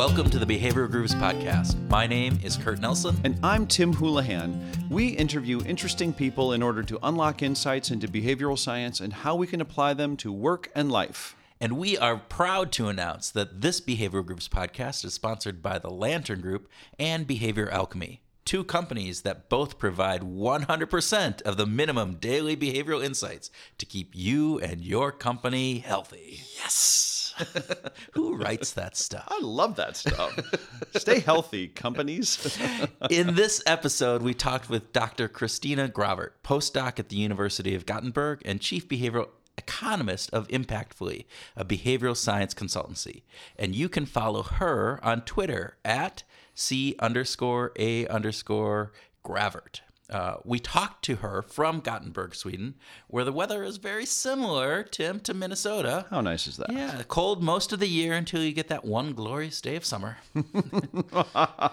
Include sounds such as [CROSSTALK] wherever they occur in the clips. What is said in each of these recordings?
Welcome to the Behavioral Grooves Podcast. My name is Kurt Nelson. And I'm Tim Houlihan. We interview interesting people in order to unlock insights into behavioral science and how we can apply them to work and life. And we are proud to announce that this Behavioral Grooves podcast is sponsored by the Lantern Group and Behavior Alchemy, two companies that both provide 100% of the minimum daily behavioral insights to keep you and your company healthy. Yes. [LAUGHS] Who writes that stuff? I love that stuff. Stay healthy, companies. [LAUGHS] In this episode, we talked with Dr. Christina Gravert, postdoc at the University of Gothenburg and chief behavioral economist of Impactually, a behavioral science consultancy. And you can follow her on Twitter at C underscore A underscore Gravert. Uh, we talked to her from Gothenburg, Sweden, where the weather is very similar, Tim, to Minnesota. How nice is that? Yeah, cold most of the year until you get that one glorious day of summer. [LAUGHS]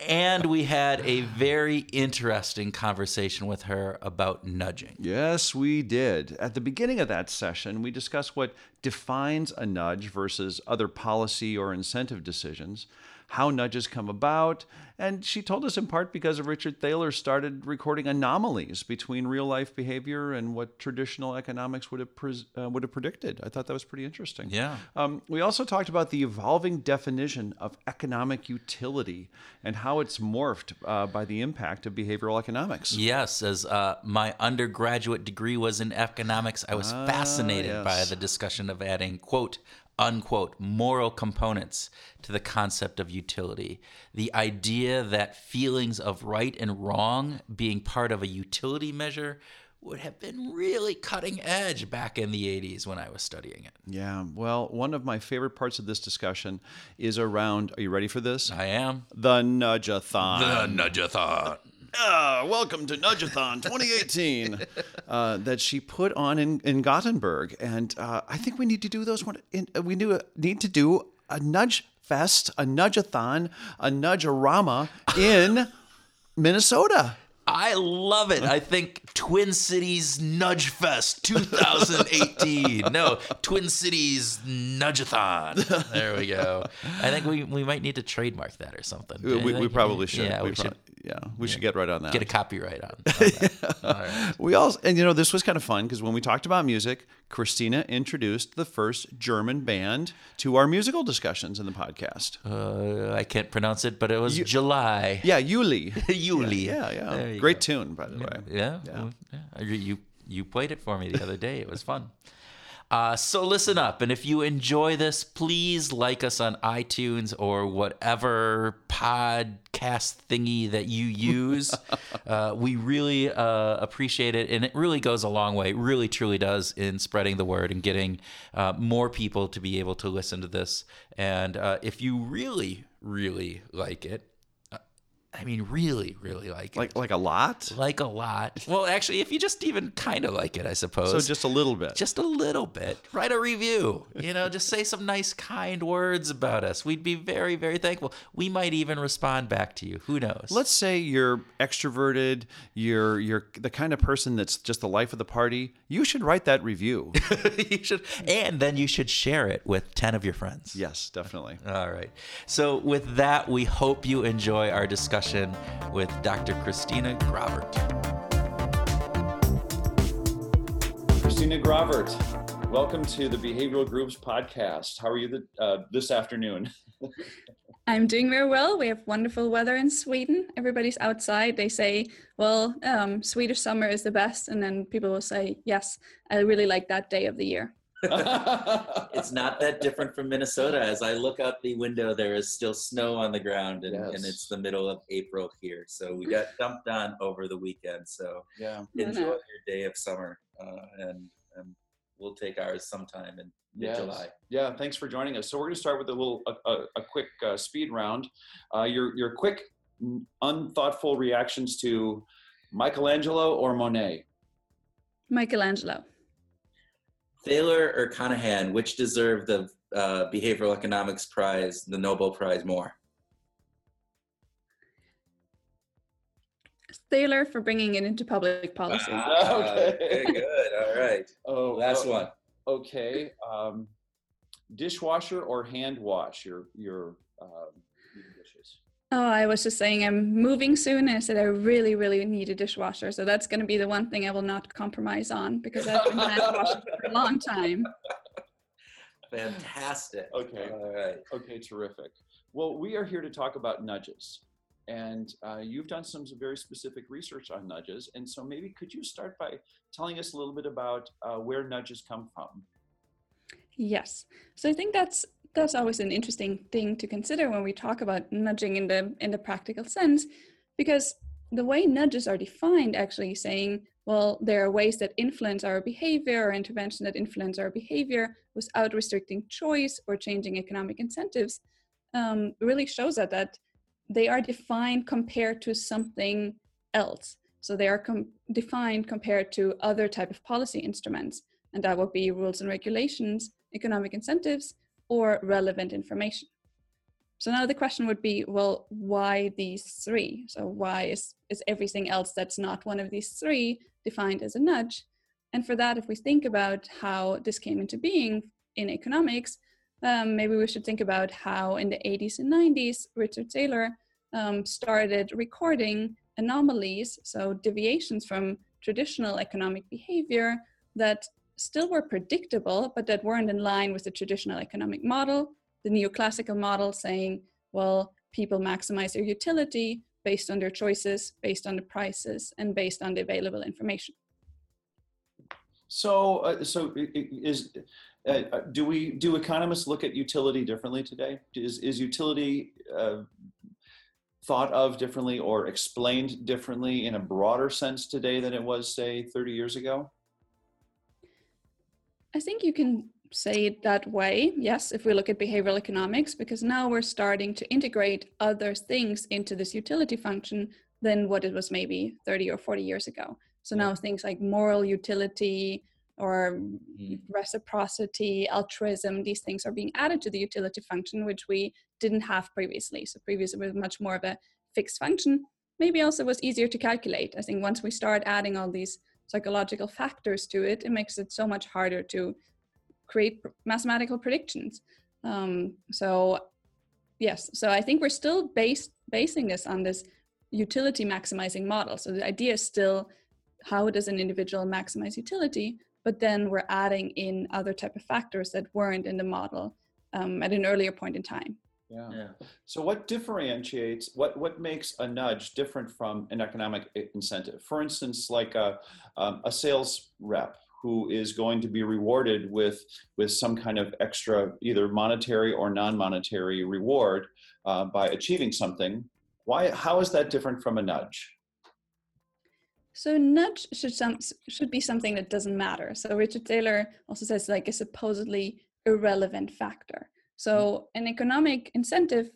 and we had a very interesting conversation with her about nudging. Yes, we did. At the beginning of that session, we discussed what defines a nudge versus other policy or incentive decisions how nudges come about. And she told us in part because of Richard Thaler started recording anomalies between real life behavior and what traditional economics would have pre- uh, would have predicted. I thought that was pretty interesting. Yeah. Um, we also talked about the evolving definition of economic utility and how it's morphed uh, by the impact of behavioral economics. Yes, as uh, my undergraduate degree was in economics, I was fascinated yes. by the discussion of adding quote unquote moral components to the concept of utility. The idea that feelings of right and wrong being part of a utility measure would have been really cutting edge back in the 80s when I was studying it. Yeah, well, one of my favorite parts of this discussion is around, are you ready for this? I am. The Nudgeathon. The Nudgeathon. Uh, welcome to Nudgeathon 2018 uh, that she put on in, in Gothenburg. And uh, I think we need to do those one. In, uh, we do, need to do a Nudge Fest, a Nudgeathon, a Nudgeorama in [LAUGHS] Minnesota. I love it. I think Twin Cities Nudge Fest 2018. no, Twin Cities Nudgeathon. There we go. I think we, we might need to trademark that or something. We, we, we probably should. Yeah, we, we should yeah, we should get right on that. get a copyright on. on. [LAUGHS] All right. [LAUGHS] We also, and you know, this was kind of fun because when we talked about music, Christina introduced the first German band to our musical discussions in the podcast. Uh, I can't pronounce it, but it was July. Yeah, Juli. [LAUGHS] Juli. Yeah, yeah. You Great go. tune, by the way. Yeah, yeah. You- You you played it for me the other day. It was fun. Uh, so listen up, and if you enjoy this, please like us on iTunes or whatever podcast thingy that you use. [LAUGHS] uh, we really uh, appreciate it, and it really goes a long way. It really, truly does in spreading the word and getting uh, more people to be able to listen to this. And uh, if you really, really like it, I mean, really, really like it Like like a lot. like a lot. Well, actually, if you just even kind of like it, I suppose. So just a little bit. just a little bit. Write a review. You know, just say some nice, kind words about us. We'd be very, very thankful. We might even respond back to you. Who knows? Let's say you're extroverted, you're you're the kind of person that's just the life of the party. You should write that review. [LAUGHS] you should, and then you should share it with ten of your friends. yes, definitely. All right. So, with that, we hope you enjoy our discussion with Dr. Christina Gravert. Christina Gravert, welcome to the Behavioral Grooves podcast. How are you the, uh, this afternoon? [LAUGHS] I'm doing very well. We have wonderful weather in Sweden. Everybody's outside. They say, well, um, Swedish summer is the best. And then people will say, yes, I really like that day of the year. [LAUGHS] It's not that different from Minnesota. As I look out the window, there is still snow on the ground, and, and it's the middle of April here. So we got dumped on over the weekend. So yeah. Yeah, enjoy no. your day of summer, uh, and, and we'll take ours sometime in mid July. Yeah, thanks for joining us. So we're going to start with a little, a, a, a quick uh, speed round. Uh, your your quick, mm, unthoughtful reactions to Michelangelo or Monet. Michelangelo. Thaler or Kahneman, which deserve the uh, behavioral economics prize, the Nobel Prize more? Thaler for bringing it into public policy. Ah, Okay. [LAUGHS] very good. All right. Oh, Last oh, one. Okay. Um, dishwasher or hand wash your your um, eating dishes? Oh, I was just saying I'm moving soon, and I said I really, really need a dishwasher. So that's going to be the one thing I will not compromise on because I've been hand washing for a long time. [LAUGHS] Fantastic. Okay. All right. Okay, terrific. Well, we are here to talk about nudges. And uh, you've done some very specific research on nudges. And so maybe could you start by telling us a little bit about uh, where nudges come from? Yes. So I think that's that's always an interesting thing to consider when we talk about nudging in the in the practical sense, because the way nudges are defined actually saying, well, there are ways that influence our behavior or intervention that influence our behavior without restricting choice or changing economic incentives, um, really shows that that they are defined compared to something else. So they are com- defined compared to other type of policy instruments, and that would be rules and regulations, economic incentives, or relevant information. So now the question would be, well, why these three? So why is, is everything else that's not one of these three defined as a nudge? And for that, if we think about how this came into being in economics, um, maybe we should think about how in the 80s and 90s, Richard Thaler um, started recording anomalies, so deviations from traditional economic behavior that still were predictable, but that weren't in line with the traditional economic model, the neoclassical model saying, well, people maximize their utility based on their choices, based on the prices, and based on the available information. So, uh, so is uh, uh, do we do economists look at utility differently today? Is is utility uh, thought of differently or explained differently in a broader sense today than it was, say, 30 years ago? I think you can say it that way, yes, if we look at behavioral economics, because now we're starting to integrate other things into this utility function than what it was maybe 30 or 40 years ago. So now things like moral utility or mm-hmm. reciprocity, altruism, these things are being added to the utility function, which we didn't have previously. So previously it was much more of a fixed function. Maybe also was easier to calculate. I think once we start adding all these psychological factors to it, it makes it so much harder to create mathematical predictions. Um, so yes, so I think we're still based basing this on this utility maximizing model. So the idea is still how does an individual maximize utility, but then we're adding in other type of factors that weren't in the model um, at an earlier point in time. Yeah. yeah. So what differentiates what what makes a nudge different from an economic incentive? For instance, like a um, a sales rep who is going to be rewarded with with some kind of extra either monetary or non-monetary reward uh, by achieving something. Why? How is that different from a nudge? So nudge should some should be something that doesn't matter. So Richard Thaler also says like a supposedly irrelevant factor. So mm-hmm. an economic incentive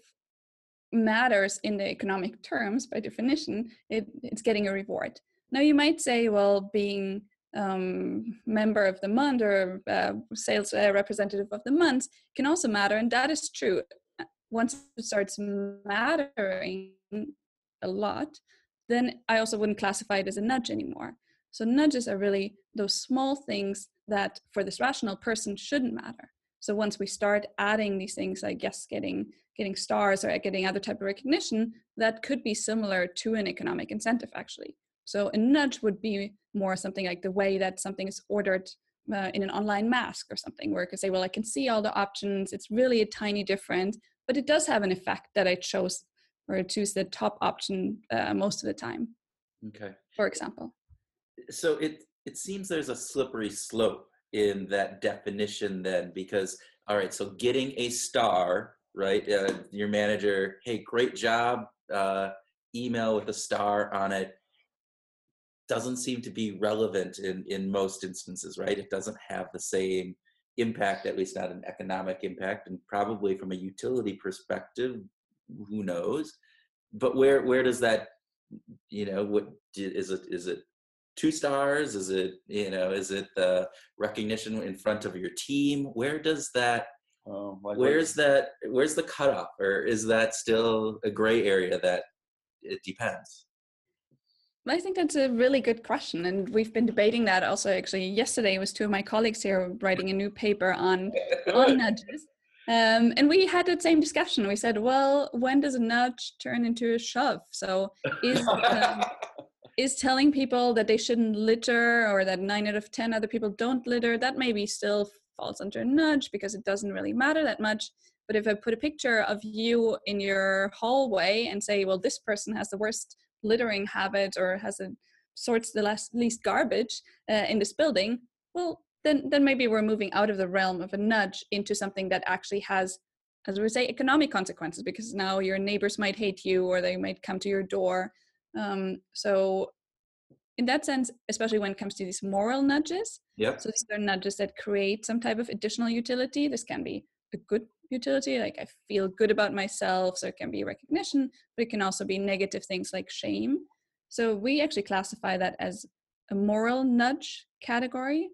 matters in the economic terms by definition. It, it's getting a reward. Now you might say, well, being um, member of the month or uh, sales uh, representative of the month can also matter, and that is true. Once it starts mattering a lot, then I also wouldn't classify it as a nudge anymore. So nudges are really those small things that for this rational person shouldn't matter. So once we start adding these things, I guess getting getting stars or getting other type of recognition, that could be similar to an economic incentive actually. So a nudge would be more something like the way that something is ordered uh, in an online mask or something, where I could say, well, I can see all the options. It's really a tiny difference, but it does have an effect that I chose or choose the top option uh, most of the time. Okay. For example. So it it seems there's a slippery slope in that definition then because all right so getting a star right uh, your manager hey great job uh, email with a star on it doesn't seem to be relevant in in most instances right? It doesn't have the same impact at least not an economic impact and probably from a utility perspective who knows? But where where does that you know what is it is it two stars? Is it you know is it the recognition in front of your team? Where does that um, like where's what? that where's the cutoff or is that still a gray area that it depends I think that's a really good question, and we've been debating that also. Actually, yesterday was two of my colleagues here writing a new paper on [LAUGHS] on nudges, Um, and we had that same discussion. We said, well, when does a nudge turn into a shove? So is um, [LAUGHS] is telling people that they shouldn't litter or that nine out of ten other people don't litter that maybe still falls under a nudge because it doesn't really matter that much. But if I put a picture of you in your hallway and say, well, this person has the worst littering habit or has a sorts the less, least garbage uh, in this building, well, then then maybe we're moving out of the realm of a nudge into something that actually has as we say economic consequences because now your neighbors might hate you or they might come to your door um, so in that sense especially when it comes to these moral nudges yep. so these are nudges that create some type of additional utility this can be a good utility like i feel good about myself so it can be recognition but it can also be negative things like shame so we actually classify that as a moral nudge category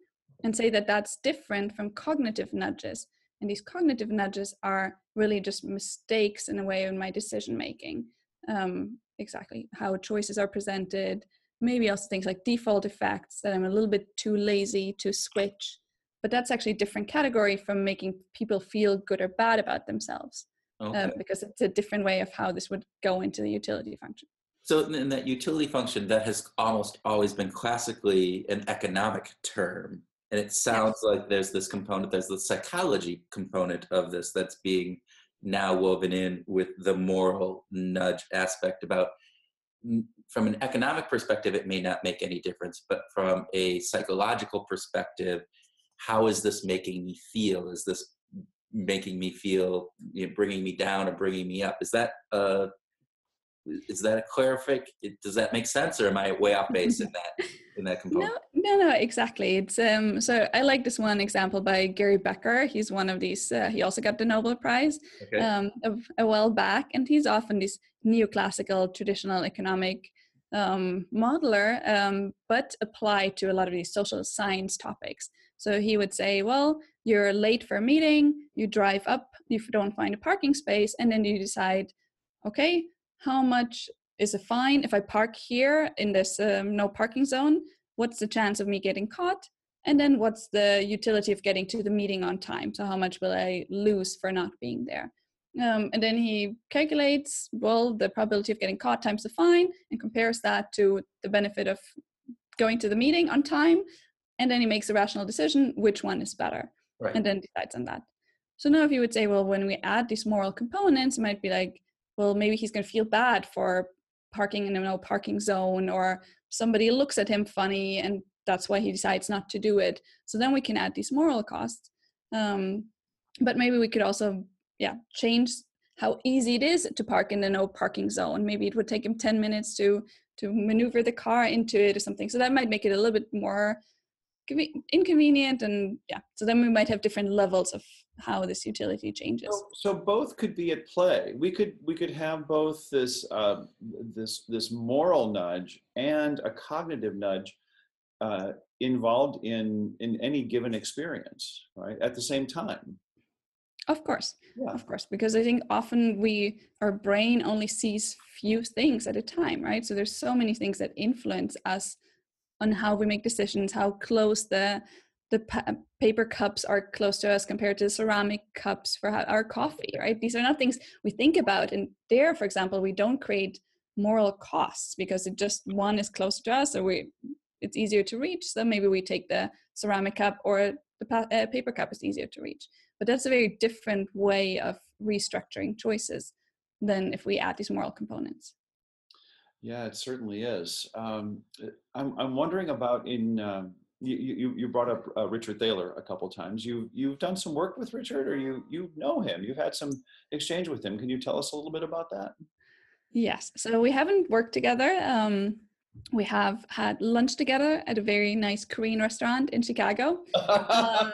and say that that's different from cognitive nudges. And these cognitive nudges are really just mistakes in a way in my decision making. Um, exactly how choices are presented, maybe also things like default effects that I'm a little bit too lazy to switch. But that's actually a different category from making people feel good or bad about themselves. Uh, okay. Uh, because it's a different way of how this would go into the utility function. So, in that utility function, that has almost always been classically an economic term and it sounds yes. like there's this component there's the psychology component of this that's being now woven in with the moral nudge aspect about from an economic perspective it may not make any difference but from a psychological perspective how is this making me feel? Is this making me feel you know, bringing me down or bringing me up? Is that uh is that a clarific does that make sense or am i way off base in that in that [LAUGHS] component? no no no exactly. It's um so i like this one example by gary becker. He's one of these uh, he also got the nobel prize okay. um a, a while back and he's often this neoclassical traditional economic um, modeler um, but applied to a lot of these social science topics. So he would say well you're late for a meeting you drive up you don't find a parking space and then you decide okay how much is a fine if I park here in this um, no parking zone? What's the chance of me getting caught? And then what's the utility of getting to the meeting on time? So how much will I lose for not being there? Um, and then he calculates well the probability of getting caught times the fine and compares that to the benefit of going to the meeting on time. And then he makes a rational decision which one is better, right. and then decides on that. So now, if you would say, well, when we add these moral components, it might be like well maybe he's going to feel bad for parking in a no parking zone or somebody looks at him funny and that's why he decides not to do it. So then we can add these moral costs um, but maybe we could also yeah change how easy it is to park in the no parking zone. Maybe it would take him 10 minutes to to maneuver the car into it or something. So that might make it a little bit more inconvenient and yeah. So then we might have different levels of how this utility changes. So, so both could be at play. We could we could have both this uh, this this moral nudge and a cognitive nudge uh, involved in in any given experience right at the same time. Of course. Yeah. of course because i think often we our brain only sees few things at a time right? So there's so many things that influence us on how we make decisions, how close the the pa- paper cups are close to us compared to the ceramic cups for our coffee, right? These are not things we think about. And there, for example, we don't create moral costs because it just one is close to us, or we it's easier to reach. So maybe we take the ceramic cup, or the pa- uh, paper cup is easier to reach. But that's a very different way of restructuring choices than if we add these moral components. Yeah, it certainly is. Um, uh, I'm, I'm wondering about in um, you, you, you brought up uh, Richard Thaler a couple times. You you've done some work with Richard, or you you know him. You've had some exchange with him. Can you tell us a little bit about that? Yes. So we haven't worked together. Um, we have had lunch together at a very nice Korean restaurant in Chicago. [LAUGHS] um,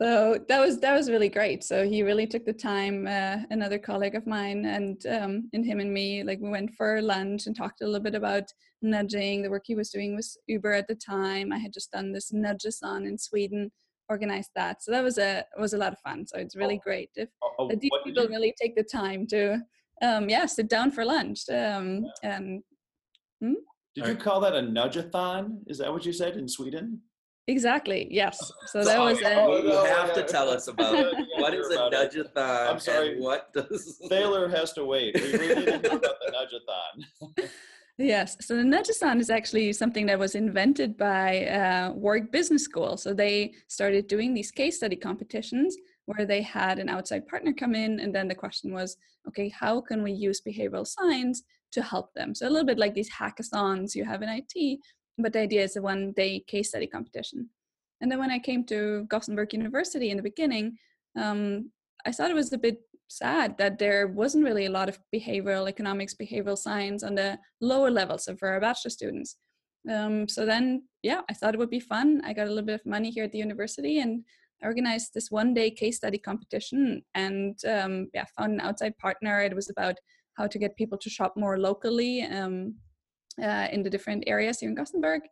so that was that was really great. So he really took the time. Uh, another colleague of mine and um, and him and me, like we went for lunch and talked a little bit about nudging. The work he was doing was Uber at the time. I had just done this nudge-a-thon in Sweden, organized that. So that was a was a lot of fun. So it's really oh. great if oh, oh, these people you... really take the time to um, yeah sit down for lunch um, and Hmm? Did you call that a nudge-a-thon? Is that what you said in Sweden? Exactly. Yes. [LAUGHS] So that Sorry. was Oh, a, you have to tell us [LAUGHS] about Yeah, you gotta what hear is a it. nudgeathon I'm sorry. and what does Thaler has to wait. We really didn't hear about the [LAUGHS] nudgeathon. Yes. So the Nudgeathon is actually something that was invented by uh, Warwick Business School. So they started doing these case study competitions where they had an outside partner come in, and then the question was, okay, how can we use behavioral science to help them? So a little bit like these hackathons you have in IT, but the idea is a one-day case study competition. And then when I came to Gothenburg University in the beginning, um, I thought it was a bit sad that there wasn't really a lot of behavioral economics, behavioral science on the lower levels of our bachelor students. Um, so then, yeah, I thought it would be fun. I got a little bit of money here at the university and organized this one day case study competition and um, yeah, found an outside partner. It was about how to get people to shop more locally um, uh, in the different areas here in Gothenburg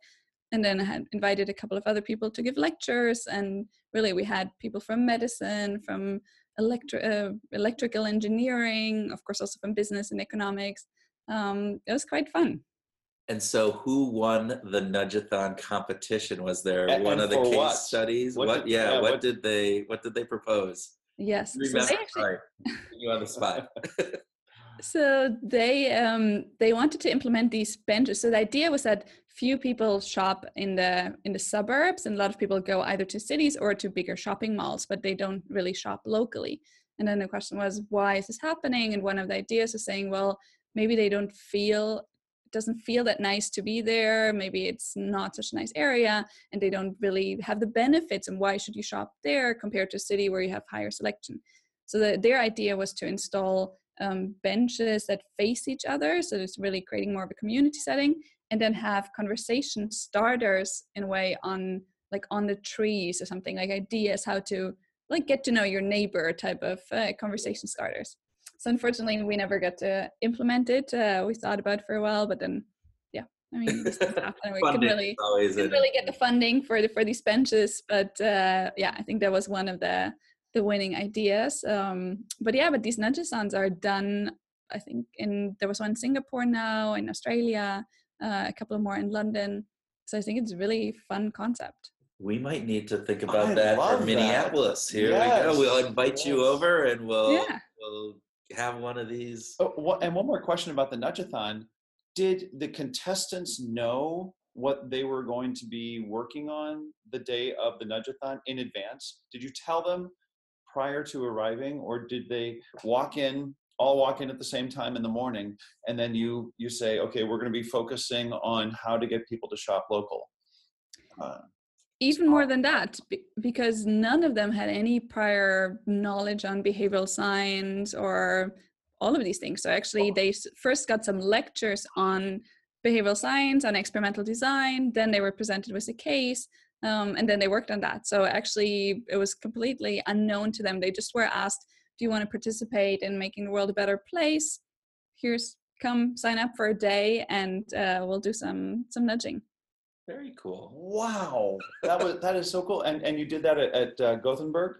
and then I had invited a couple of other people to give lectures and really we had people from medicine from electri- uh, electrical engineering of course also from business and economics um, it was quite fun And so, who won the Nudgeathon competition? Was there And- one and of the for case what? studies? What What? did- yeah, yeah, What what- did they? What did they propose? yes so they actually, Sorry, you on the spot. [LAUGHS] so they um, they wanted to implement these benches. So the idea was that few people shop in the in the suburbs and a lot of people go either to cities or to bigger shopping malls but they don't really shop locally. And then the question was why is this happening? And one of the ideas was saying well maybe they don't feel it doesn't feel that nice to be there. Maybe it's not such a nice area and they don't really have the benefits and why should you shop there compared to a city where you have higher selection? So the, their idea was to install um, benches that face each other. So it's really creating more of a community setting and then have conversation starters in a way on like on the trees or something like ideas how to like get to know your neighbor type of uh, conversation starters. So unfortunately we never got to implement it uh, we thought about it for a while but then yeah i mean we couldn't really didn't really get the funding for the, for these benches but uh, yeah i think that was one of the the winning ideas um, but yeah but these nudgeathons are done i think in there was one in singapore now in australia uh, a couple more in london so i think it's a really fun concept We might need to think about I that for love that. Minneapolis. Here we go. We'll invite you over, and we'll Yeah. we'll have one of these. Oh, wha- and one more question about the nudgeathon. Did the contestants know what they were going to be working on the day of the nudgeathon in advance? Did you tell them prior to arriving, or did they walk in, all walk in at the same time in the morning, and then you you say, okay, we're going to be focusing on how to get people to shop local? Uh, even more than that because none of them had any prior knowledge on behavioral science or all of these things. So actually they first got some lectures on behavioral science on experimental design then they were presented with a case um, and then they worked on that so actually it was completely unknown to them they just were asked do you want to participate in making the world a better place here's come sign up for a day and uh, we'll do some some nudging Very cool. wow, that was that is so cool. And and you did that at, at uh, Gothenburg.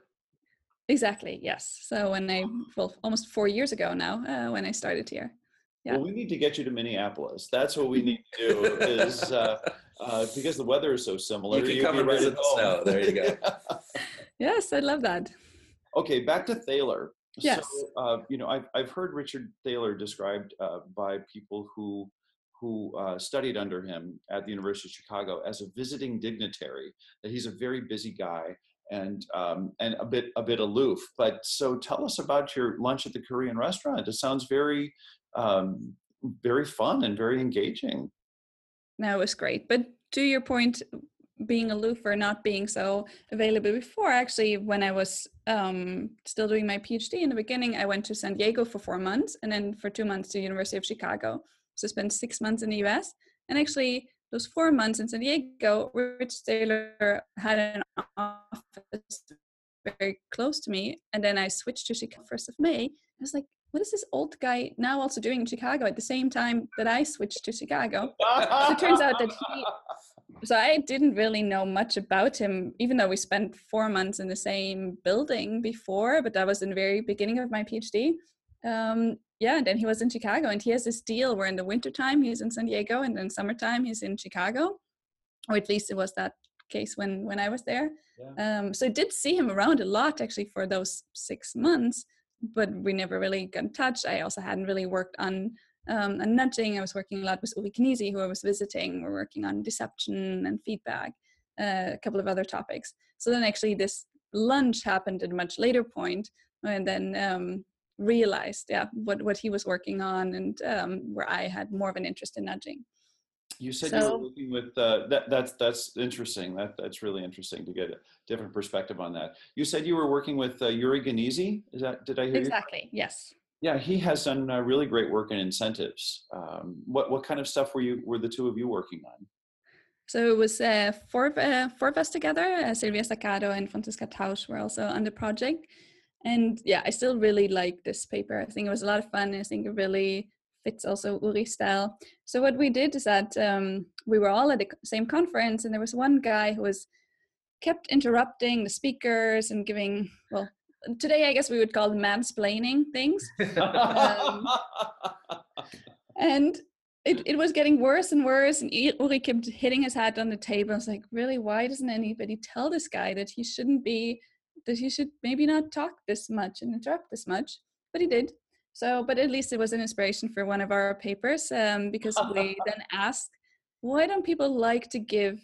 Exactly. Yes. So when I well almost four years ago now uh, when I started here. Yeah. Well, we need to get you to Minneapolis. That's what we [LAUGHS] need to do. is uh, uh, because the weather is so similar. You can come and right visit the snow. There you go. [LAUGHS] Yes, I love that. okay, back to Thaler. Yes. So, uh, you know, I've I've heard Richard Thaler described uh, by people who who uh, studied under him at the University of Chicago as a visiting dignitary. That he's a very busy guy and um, and a bit a bit aloof. But so tell us about your lunch at the Korean restaurant. It sounds very um, very fun and very engaging. It was great. But to your point, being aloof or not being so available before, actually, when I was um, still doing my PhD in the beginning, I went to San Diego for four months and then for two months to University of Chicago. So spent six months in the US. And actually, those four months in San Diego, Rich Thaler had an office very close to me. And then I switched to Chicago 1st of May. I was like, what is this old guy now also doing in Chicago at the same time that I switched to Chicago? So it turns out that he [LAUGHS] so I didn't really know much about him, even though we spent four months in the same building before, but that was in the very beginning of my PhD. Um, yeah, and then he was in Chicago and he has this deal where in the wintertime he's in San Diego and then summertime he's in Chicago. Or at least it was that case when when I was there. Yeah. Um, so I did see him around a lot actually for those six months, but we never really got in touch. I also hadn't really worked on um, on nudging. I was working a lot with Uri Gneezy, who I was visiting. We're working on deception and feedback, uh, a couple of other topics. So then actually this lunch happened at a much later point, and then um, realized yeah what what he was working on and um, where I had more of an interest in nudging. You said you were working with uh, that. That's that's interesting. That that's really interesting to get a different perspective on that. You said you were working with uh, Uri Gneezy. Is that did I hear you? Exactly. Yes. Yeah, he has done uh, really great work in incentives. Um, what what kind of stuff were you were the two of you working on? So it was uh, four, uh, four of us together. Uh, Silvia Saccardo and Francesca Tausch were also on the project. And yeah, I still really like this paper. I think it was a lot of fun. I think it really fits also Uri's style. So what we did is that um, we were all at the same conference, and there was one guy who was kept interrupting the speakers and giving well. Today, I guess we would call them mansplaining things. Um, [LAUGHS] and it, it was getting worse and worse and Uri kept hitting his head on the table. I was like, really, why doesn't anybody tell this guy that he shouldn't be, that he should maybe not talk this much and interrupt this much? But he did. So, but at least it was an inspiration for one of our papers um, because we [LAUGHS] then asked, why don't people like to give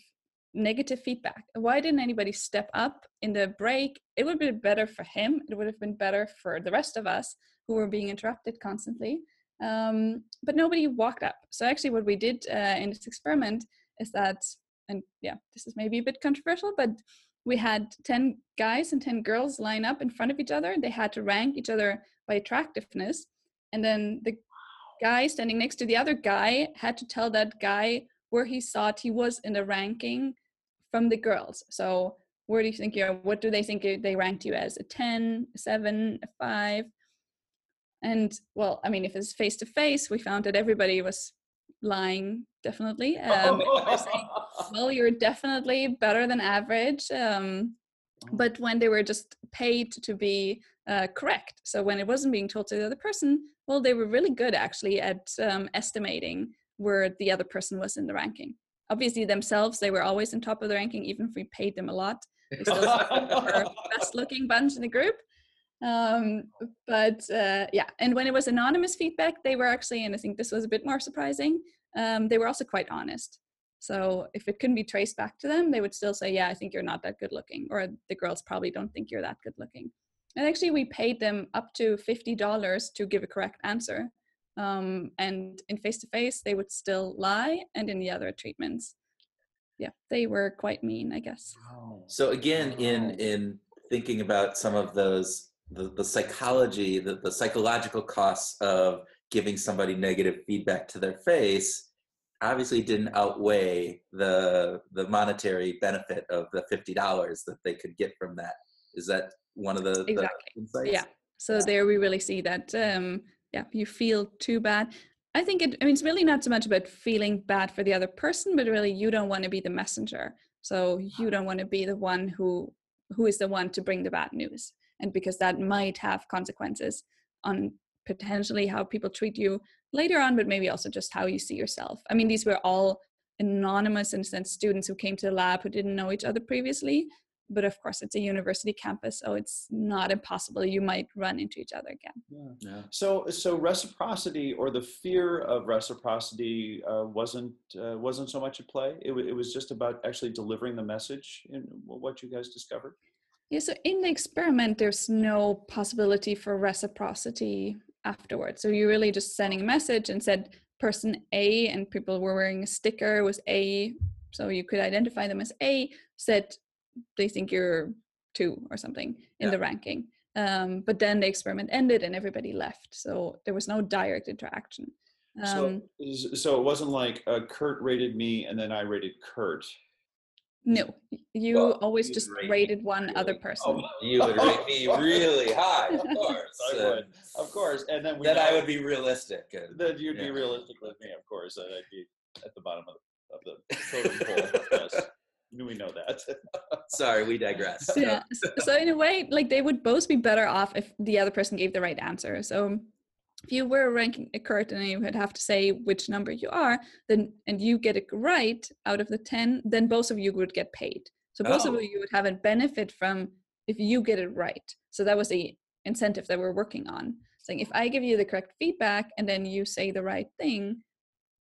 negative feedback? Why didn't anybody step up in the break? It would be better for him. It would have been better for the rest of us who were being interrupted constantly um, but nobody walked up. So actually, what we did uh, in this experiment is that, and yeah, this is maybe a bit controversial, but we had ten guys and ten girls line up in front of each other. They had to rank each other by attractiveness, and then the guy standing next to the other guy had to tell that guy where he thought he was in the ranking from the girls. So where do you think you're? What do they think they ranked you as? A ten, a seven, a five? And well, I mean, if it's face to face, we found that everybody was lying definitely. [LAUGHS] Um, saying, well, you're definitely better than average. Um, but when they were just paid to be uh, correct, so when it wasn't being told to the other person, well, they were really good actually at um, estimating where the other person was in the ranking. Obviously, themselves, they were always on top of the ranking, even if we paid them a lot. [LAUGHS] They still were best looking bunch in the group. Um, but uh, yeah, and when it was anonymous feedback, they were actually, and I think this was a bit more surprising, um, they were also quite honest. So if it couldn't be traced back to them, they would still say, "Yeah, I think you're not that good looking," or the girls probably don't think you're that good looking. And actually, we paid them up to fifty dollars to give a correct answer. Um, and in face to face, they would still lie, and in the other treatments, yeah, they were quite mean, I guess. So again, in in thinking about some of those the, the psychology, the, the psychological costs of giving somebody negative feedback to their face, obviously didn't outweigh the the monetary benefit of the fifty dollars that they could get from that. Is that one of the, the Exactly. insights? yeah. so there we really see that um yeah you feel too bad. I think it i mean it's really not so much about feeling bad for the other person but really you don't want to be the messenger. So you don't want to be the one who who is the one to bring the bad news and because that might have consequences on potentially how people treat you later on but maybe also just how you see yourself. I mean these were all anonymous in a sense students who came to the lab who didn't know each other previously but of course it's a university campus so it's not impossible you might run into each other again Yeah. Yeah. So, so reciprocity or the fear of reciprocity uh, wasn't uh, wasn't so much at play. It, wa- it was just about actually delivering the message in what you guys discovered. yeah so in the experiment there's no possibility for reciprocity afterwards so you're really just sending a message and said person a and people were wearing a sticker was a so you could identify them as a said they think you're two or something in Yeah. the ranking um, but then the experiment ended and everybody left so there was no direct interaction um, So, so it wasn't like uh, Kurt rated me and then I rated Kurt. No, you Well, always you just rate me rated one other really- person. You would [LAUGHS] rate me really high, of [LAUGHS] course. I would, of course, and then we Then I would be realistic. and- that you'd be realistic with me, of course, and I'd be at the bottom of the, of the [LAUGHS] totem pole. Yes, [LAUGHS] we know that. [LAUGHS] Sorry, we digress. yeah. [LAUGHS] s- So in a way, like they would both be better off if the other person gave the right answer. So if you were ranking a curtain and you would have to say which number you are, then and you get it right out of the 10, then both of you would get paid. So both Oh. of you would have a benefit from if you get it right. So that was the incentive that we're working on. Saying if I give you the correct feedback and then you say the right thing,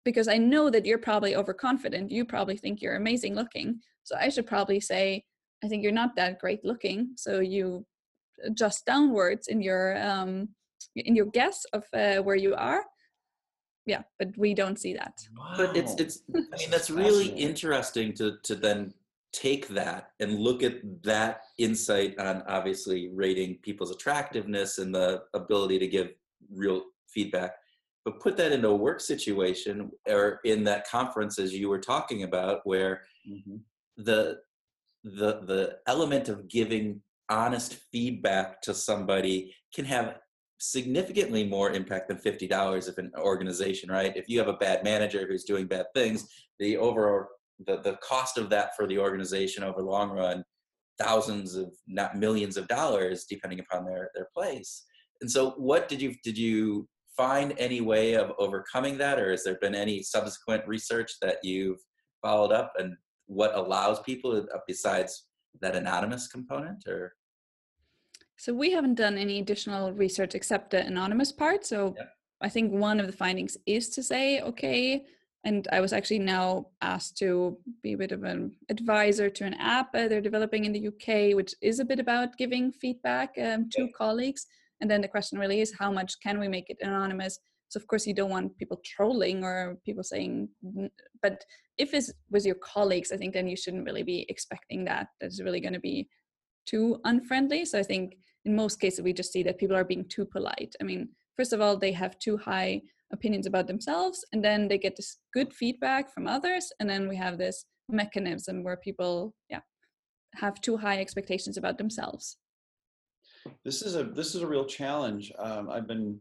because I know that you're probably overconfident, you probably think you're amazing looking. So I should probably say, I think you're not that great looking. So you adjust downwards in your um, in your guess of uh, where you are. Yeah, but we don't see that. but it's it's i mean that's really interesting to to then take that and look at that insight on obviously rating people's attractiveness and the ability to give real feedback but put that into a work situation or in that conference as you were talking about where Mhm. the the the element of giving honest feedback to somebody can have significantly more impact than $50 if an organization right if you have a bad manager who's doing bad things the overall the, the cost of that for the organization over the long run thousands of not millions of dollars depending upon their their place and so what did you did you find any way of overcoming that or has there been any subsequent research that you've followed up and what allows people uh, besides that anonymous component or So we haven't done any additional research except the anonymous part. So. I think one of the findings is to say, okay, and I was actually now asked to be a bit of an advisor to an app uh, they're developing in the UK, which is a bit about giving feedback um, to colleagues. And then the question really is, how much can we make it anonymous? So of course you don't want people trolling or people saying, but if it's with your colleagues, I think then you shouldn't really be expecting that. That's really going to be too unfriendly. So I think in most cases we just see that people are being too polite. I mean, first of all, they have too high opinions about themselves, and then they get this good feedback from others, and then we have this mechanism where people, yeah, have too high expectations about themselves. This is a this is a real challenge. Um, I've been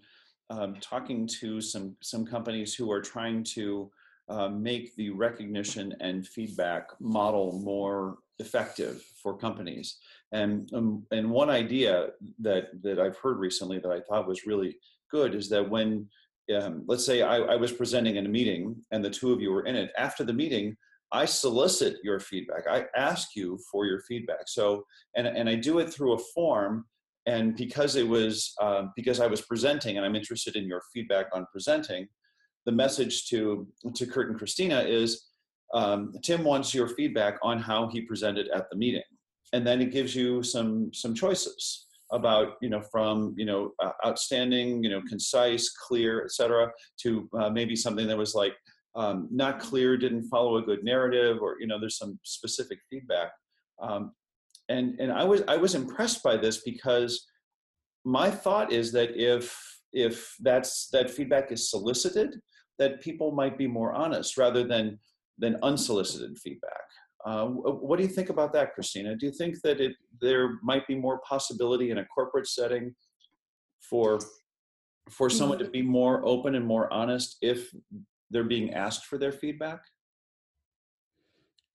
um, talking to some some companies who are trying to uh, make the recognition and feedback model more effective for companies. And um, and one idea that that I've heard recently that I thought was really good is that when um, let's say I, I was presenting in a meeting and the two of you were in it after the meeting i solicit your feedback i ask you for your feedback so and, and i do it through a form and because it was um, because i was presenting and i'm interested in your feedback on presenting the message to to kurt and christina is um, tim wants your feedback on how he presented at the meeting. And then it gives you some some choices about you know from you know uh, outstanding you know concise clear etc to uh, maybe something that was like um, not clear didn't follow a good narrative or you know there's some specific feedback. Um, and and i was i was impressed by this because my thought is that if if that's that feedback is solicited that people might be more honest rather than than unsolicited feedback. Uh, what do you think about that christina? Do you think that it there might be more possibility in a corporate setting for for someone to be more open and more honest if they're being asked for their feedback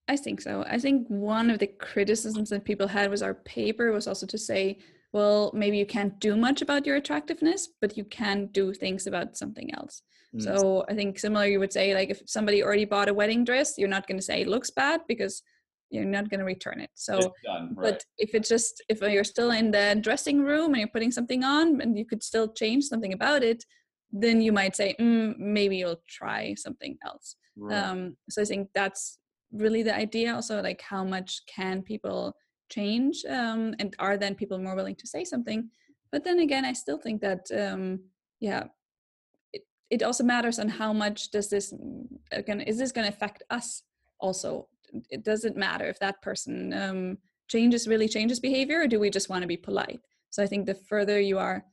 I think so. I think one of the criticisms that people had was our paper was also to say, well, maybe you can't do much about your attractiveness, but you can do things about something else. Mm. So I think similar, you would say, like if somebody already bought a wedding dress, you're not going to say it looks bad because you're not going to return it. So, done right but if it's just if you're still in the dressing room and you're putting something on, and you could still change something about it, then you might say, mm, maybe you'll try something else right. um so i think that's really the idea also like how much can people change um and are then people more willing to say something? But then again i still think that um yeah it, it also matters on how much does this mm, uh, is this going to affect us also? It doesn't matter if that person um changes really changes behavior or do we just want to be polite? So i think the further you are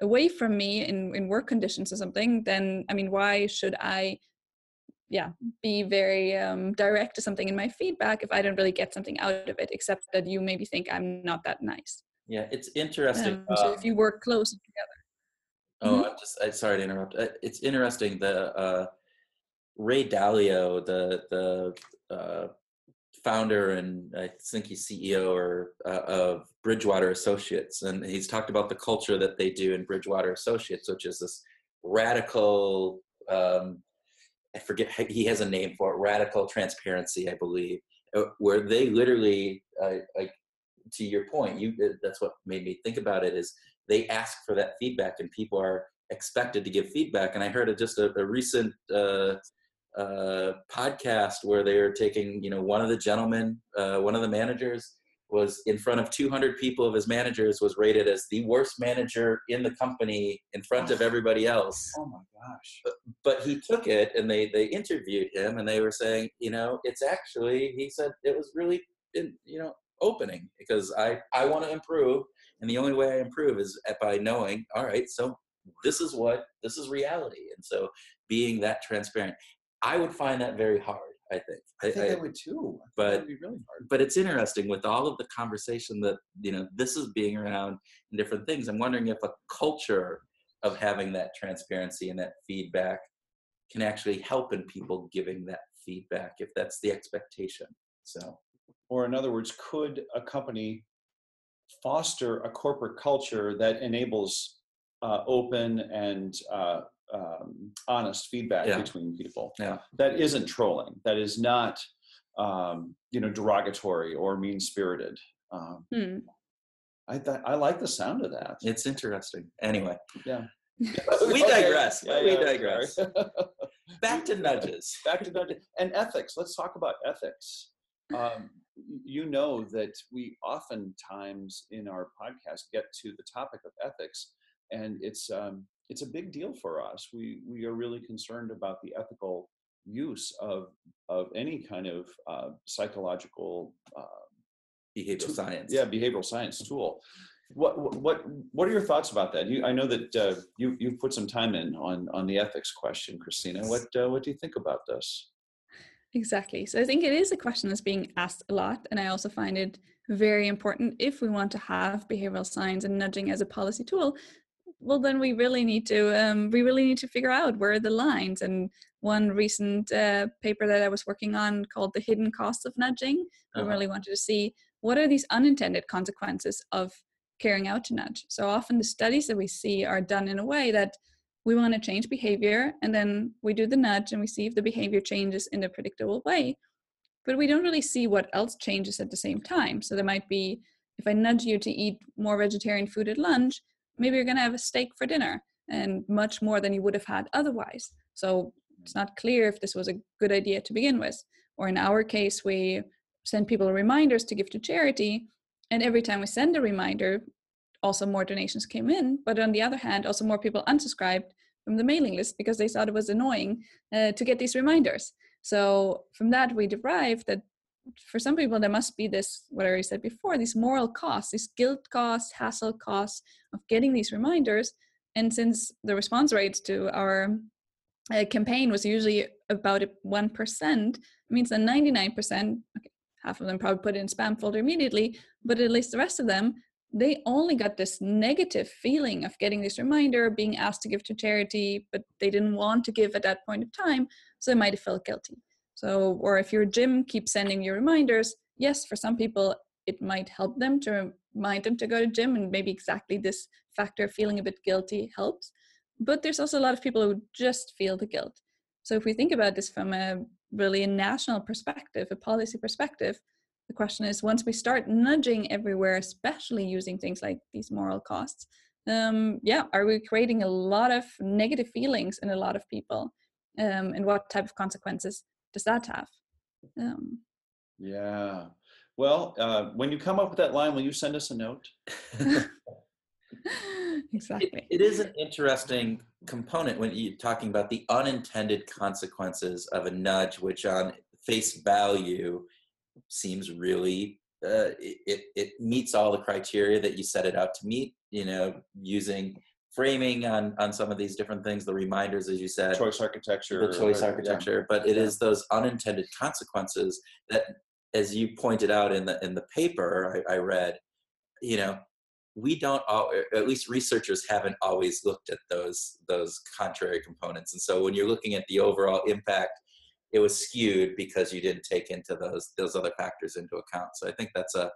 away from me in in work conditions or something then i mean why should i yeah be very um, direct to something in my feedback if i don't really get something out of it except that you maybe think i'm not that nice yeah it's interesting um, so uh, if you work close together Oh, I'm just I'm sorry to interrupt. Uh, It's interesting. The uh, Ray Dalio, the the uh, founder and I think he's CEO or uh, of Bridgewater Associates, and he's talked about the culture that they do in Bridgewater Associates, which is this radical um, I forget [LAUGHS] he has a name for it radical transparency I believe uh, where they literally uh, like to your point you uh, that's what made me think about it is they ask for that feedback and people are expected to give feedback and I heard just a, a recent uh, uh, podcast where they were taking you know one of the gentlemen uh, one of the managers was in front of 200 people of his managers was rated as the worst manager in the company in front of everybody else. Oh my gosh. but, but he took it and they they interviewed him and they were saying you know it's actually he said it was really in, you know opening because i i want to improve and the only way i improve is by knowing all right so this is what this is reality. And so being that transparent i would find that very hard i think I think I, I- would too. But- really hard. but it's interesting with all of the conversation that you know this is being around in different things i'm wondering if a culture of having that transparency and that feedback can actually help in people giving that feedback if that's the expectation so Or in other words, could a company foster a corporate culture that enables uh, open and uh, um, honest feedback Yeah. between people? Yeah. That isn't trolling. That is not, um, you know, derogatory or mean spirited. Um, Hmm. I th- I like the sound of that. it's interesting anyway Yeah. we [LAUGHS] Okay. digress Yeah, we yeah, digress [LAUGHS] back to nudges [LAUGHS] back to nudges and ethics let's talk about ethics um, you know that we oftentimes in our podcast get to the topic of ethics and it's um, it's a big deal for us we we are really concerned about the ethical use of of any kind of uh, psychological uh, behavioral tool- science yeah behavioral science tool what what- what what are your thoughts about that you i know that uh, you you've put some time in on on the ethics question christina what uh, what do you think about this Exactly. So I think it is a question that's being asked a lot. And I also find it very important if we want to have behavioral science and nudging as a policy tool. Well, then we really need to um, we really need to figure out where are the lines. And one recent uh, paper that I was working on called "The Hidden Costs of Nudging," we Uh-huh. really wanted to see what are these unintended consequences of carrying out to nudge. So often the studies that we see are done in a way that we want to change behavior and then we do the nudge and we see if the behavior changes in a predictable way but we don't really see what else changes at the same time so there might be if i nudge you to eat more vegetarian food at lunch maybe you're going to have a steak for dinner and much more than you would have had otherwise. So it's not clear if this was a good idea to begin with. Or in our case we send people reminders to give to charity and every time we send a reminder also more donations came in. But on the other hand also more people unsubscribed from the mailing list because they thought it was annoying uh, to get these reminders. So from that we derived that for some people there must be this what i already said before these moral costs these guilt costs hassle costs of getting these reminders. And since the response rates to our uh, campaign was usually about 1% it means that 99% okay, half of them probably put it in spam folder immediately but at least the rest of them they only got this negative feeling of getting this reminder being asked to give to charity but they didn't want to give at that point of time so they might have felt guilty so or if your gym keeps sending you reminders yes for some people it might help them to remind them to go to gym and maybe exactly this factor of feeling a bit guilty helps. But there's also a lot of people who just feel the guilt. So if we think about this from a really a national perspective a policy perspective the question is once we start nudging everywhere especially using things like these moral costs um, yeah are we creating a lot of negative feelings in a lot of people? Um, and what type of consequences does that have um, yeah. Well uh, when you come up with that line will you send us a note? [LAUGHS] [LAUGHS] Exactly. It, it is an interesting component when you're talking about the unintended consequences of a nudge, which on face value seems really uh, it, it meets all the criteria that you set it out to meet. You know, using framing on on some of these different things, the reminders, as you said, choice architecture the choice or- yeah. architecture. But it Yeah. is those unintended consequences that, as you pointed out in the in the paper I, I read, you know, we don't all, at least researchers haven't always looked at those those contrary components and so when you're looking at the overall impact it was skewed because you didn't take into those those other factors into account so i think that's a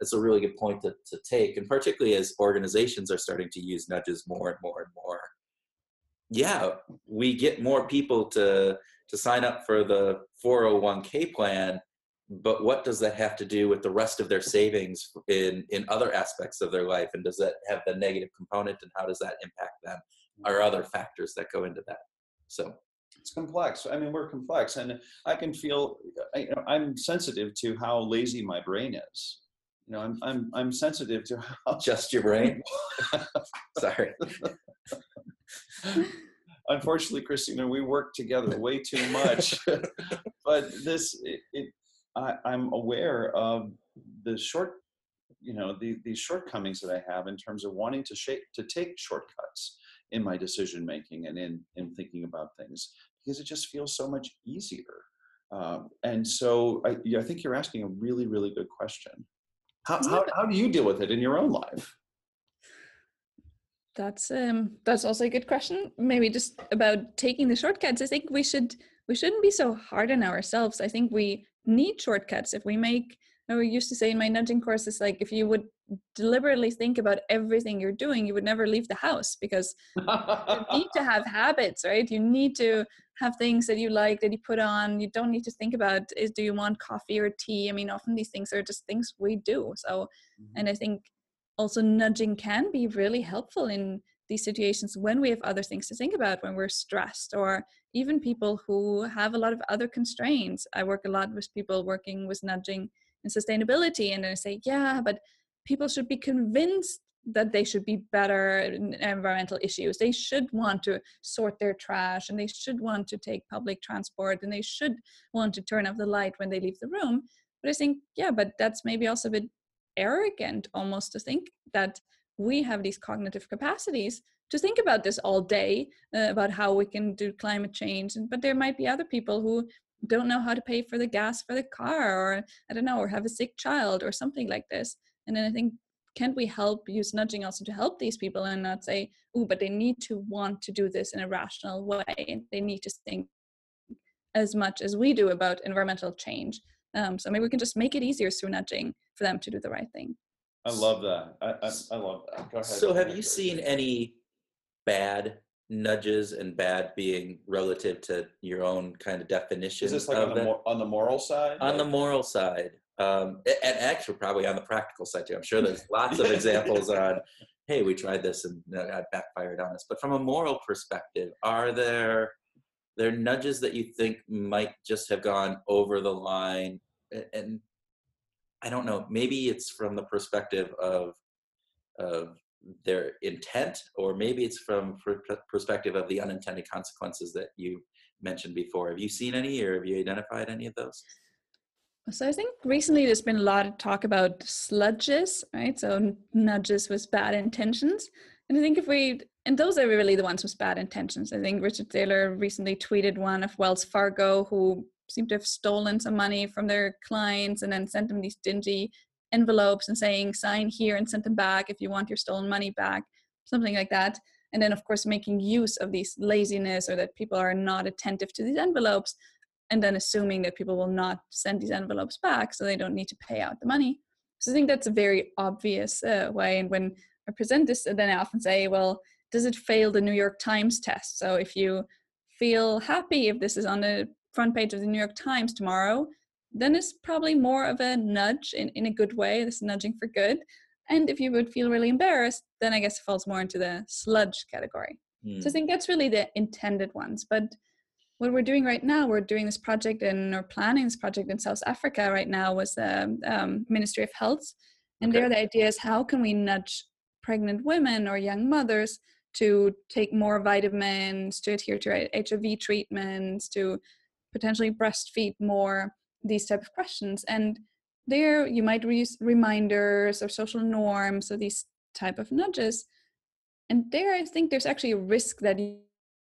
that's a really good point to, to take and particularly as organizations are starting to use nudges more and more and more. Yeah, we get more people to to sign up for the 401k plan, but what does that have to do with the rest of their savings in in other aspects of their life and does that have the negative component and how does that impact them? Are other factors that go into that? So. It's complex. I mean we're complex and i can feel you know, i'm sensitive to how lazy my brain is you know i'm i'm, I'm sensitive to how [LAUGHS] just your brain? [LAUGHS] Sorry. Unfortunately christina we work together way too much. [LAUGHS] But this it, it I, i'm aware of the short you know the, these shortcomings that i have in terms of wanting to shape to take shortcuts in my decision making and in in thinking about things because it just feels so much easier. Um, and so I, I think you're asking a really really good question how, how, how do you deal with it in your own life? That's um that's also a good question. Maybe just about taking the shortcuts. I think we should we shouldn't be so hard on ourselves. I think we need shortcuts. If we make I used to say in my nudging courses, like if you would deliberately think about everything you're doing, you would never leave the house because you [LAUGHS] need to have habits, right? You need to have things that you like that you put on. You don't need to think about is do you want coffee or tea? I mean, often these things are just things we do. So, mm-hmm. and I think also nudging can be really helpful in these situations when we have other things to think about when we're stressed or even people who have a lot of other constraints i work a lot with people working with nudging and sustainability and i say yeah but people should be convinced that they should be better in environmental issues. They should want to sort their trash and they should want to take public transport and they should want to turn off the light when they leave the room. But i think yeah but that's maybe also a bit arrogant almost to think that we have these cognitive capacities to think about this all day uh, about how we can do climate change but there might be other people who don't know how to pay for the gas for the car or i don't know or have a sick child or something like this. And then i think can't we help use nudging also to help these people and not say oh but they need to want to do this in a rational way. They need to think as much as we do about environmental change. Um, so maybe we can just make it easier through nudging for them to do the right thing. I love that. I, I, I love that. Go ahead. so have you seen any bad nudges and bad being relative to your own kind of definition. Is this like on the, mor- on the moral side? On like- the moral side. Um, and actually, probably on the practical side too. I'm sure there's [LAUGHS] lots of examples on, hey, we tried this and it backfired on us. But from a moral perspective, are there there nudges that you think might just have gone over the line? And I don't know, maybe it's from the perspective of of their intent, or maybe it's from perspective of the unintended consequences that you mentioned before. Have you seen any, or have you identified any of those? So I think recently there's been a lot of talk about sludges, right? So nudges with bad intentions. And I think if we, and those are really the ones with bad intentions. I think Richard Thaler recently tweeted one of Wells Fargo who seemed to have stolen some money from their clients and then sent them these dingy envelopes and saying sign here and send them back if you want your stolen money back something like that. And then of course making use of these laziness or that people are not attentive to these envelopes and then assuming that people will not send these envelopes back so they don't need to pay out the money. So i think that's a very obvious uh, way and when i present this then i often say well does it fail the new york times test? So if you feel happy if this is on the front page of the new york times tomorrow then it's probably more of a nudge in, in a good way, this nudging for good. And if you would feel really embarrassed, then I guess it falls more into the sludge category. Mm. So I hmm. think that's really the intended ones. But what we're doing right now, we're doing this project and or planning this project in South Africa right now with the um, Ministry of Health. And okay. there the idea is how can we nudge pregnant women or young mothers to take more vitamins, to adhere to HIV treatments, to potentially breastfeed more these type of questions and there you might use reminders or social norms or these type of nudges and there i think there's actually a risk that you,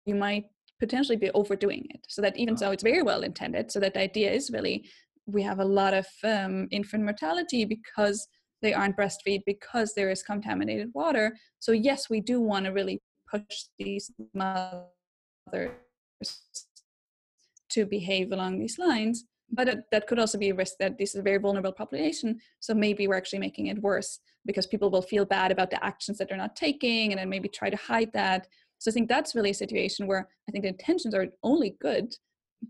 might potentially be overdoing it so that even though it's very well intended so that the idea is really we have a lot of um, infant mortality because they aren't breastfeed because there is contaminated water so yes we do want to really push these mothers to behave along these lines but it, that could also be a risk that this is a very vulnerable population so maybe we're actually making it worse because people will feel bad about the actions that they're not taking and then maybe try to hide that So I think that's really a situation where I think the intentions are only good,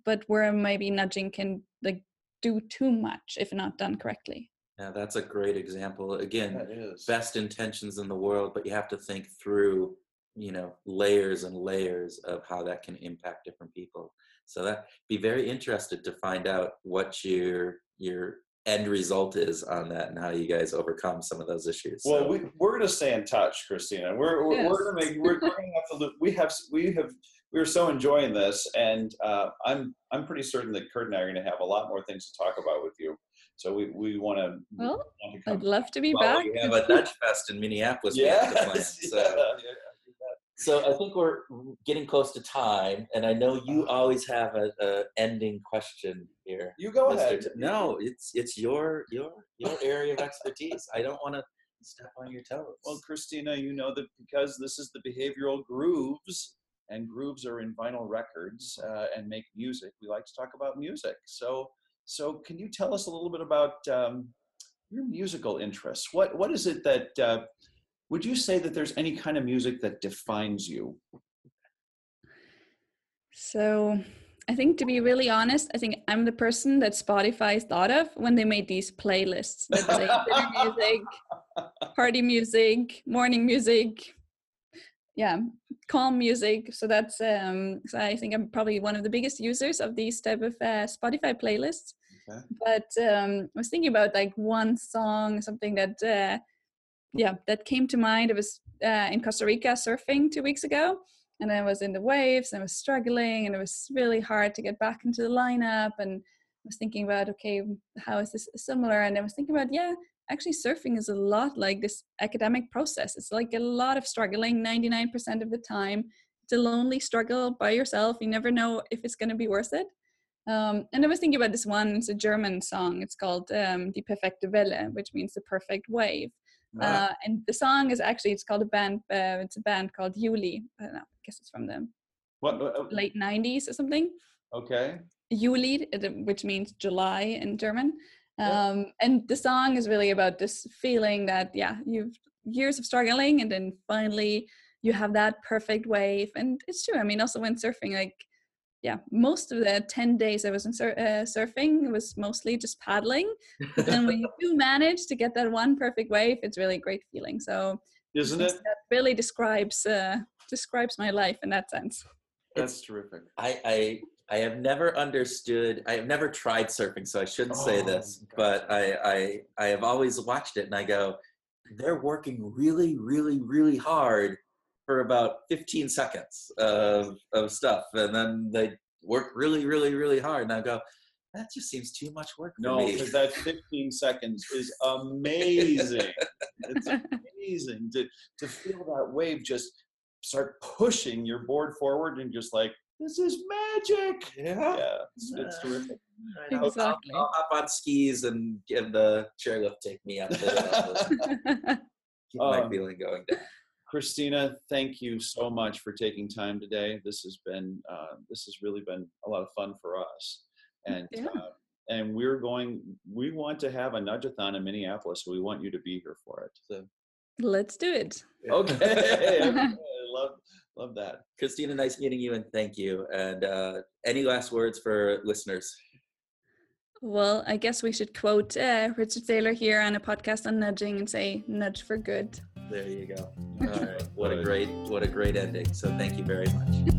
but where maybe nudging can like do too much if not done correctly. Yeah, that's a great example. Again, best intentions in the world, but you have to think through, you know, layers and layers of how that can impact different people. So that be very interested to find out what your your end result is on that and how you guys overcome some of those issues. Well, So- we, we're going to stay in touch, Christina. We're, we're, we're going to make, we're, we're going to have to, look- we have, we have, we're so enjoying this. And uh, I'm, I'm pretty certain that Kurt and I are going to have a lot more things to talk about with you. So we, we want to, Well, want I'd love to be well, back. we have a [LAUGHS] Nudge Fest in Minneapolis. we have to plan, Yes, [LAUGHS] so. yeah. So I think we're getting close to time, and I know you always have a, a ending question here. You go Mr. ahead. No, it's it's your your your area of expertise. I don't want to step on your toes. Well, Christina, you know that because this is the behavioral grooves, and grooves are in vinyl records uh, and make music. We like to talk about music. So, so can you tell us a little bit about um, your musical interests? What what is it that uh, would you say that there's any kind of music that defines you? So I think to be really honest, I think I'm the person that Spotify thought of when they made these playlists that say dinner [LAUGHS] music, party music, morning music, yeah, calm music. So that's um so I think I'm probably one of the biggest users of these type of uh, Spotify playlists. Okay. But um I was thinking about like one song, something that uh yeah, that came to mind. It was uh, in Costa Rica surfing two weeks ago and I was in the waves and I was struggling and it was really hard to get back into the lineup and I was thinking about okay how is this similar? And I was thinking about yeah actually surfing is a lot like this academic process. It's like a lot of struggling 99% of the time. It's a lonely struggle by yourself. You never know if it's going to be worth it. Um, and I was thinking about this one it's a German song. It's called um, Die perfekte Welle which means the perfect wave uh, and the song is actually it's called a band uh, it's a band called Juli I don't know I guess it's from the what? late 90s or something Okay. Juli which means July in German Yeah. um, and the song is really about this feeling that yeah you've years of struggling and then finally you have that perfect wave and it's true I mean also when surfing like yeah most of the 10 days I was in sur- uh, surfing was mostly just paddling but then when you [LAUGHS] do manage to get that one perfect wave it's really a great feeling so Isn't it? that really describes uh, describes my life in that sense That's terrific. I, I I have never understood. I have never tried surfing, so I shouldn't say Oh, this. But I, I I have always watched it, and I go, they're working really, really, really hard for about 15 seconds of of stuff, and then they work really, really, really hard, and I go, that just seems too much work for No, because that 15 seconds is [LAUGHS] amazing. it's amazing to to feel that wave just start pushing your board forward and just like this is magic. yeah. Yeah, it's, it's terrific. I know. I'll- Exactly. I'll, hop on skis and give the chairlift take me up to [LAUGHS] keep my Um, feeling going down. Christina, thank you so much for taking time today. This has been uh, this has really been a lot of fun for us, and Yeah. uh, and we're going. We want to have a nudgeathon in Minneapolis, so we want you to be here for it. So let's do it okay, [LAUGHS] I [LAUGHS] love love that. Christina, nice meeting you, and thank you. And uh, any last words for listeners? well i guess we should quote uh, richard Thaler here on a podcast on nudging and say nudge for good There you go. All right. [LAUGHS] What a great, what a great ending. So thank you very much.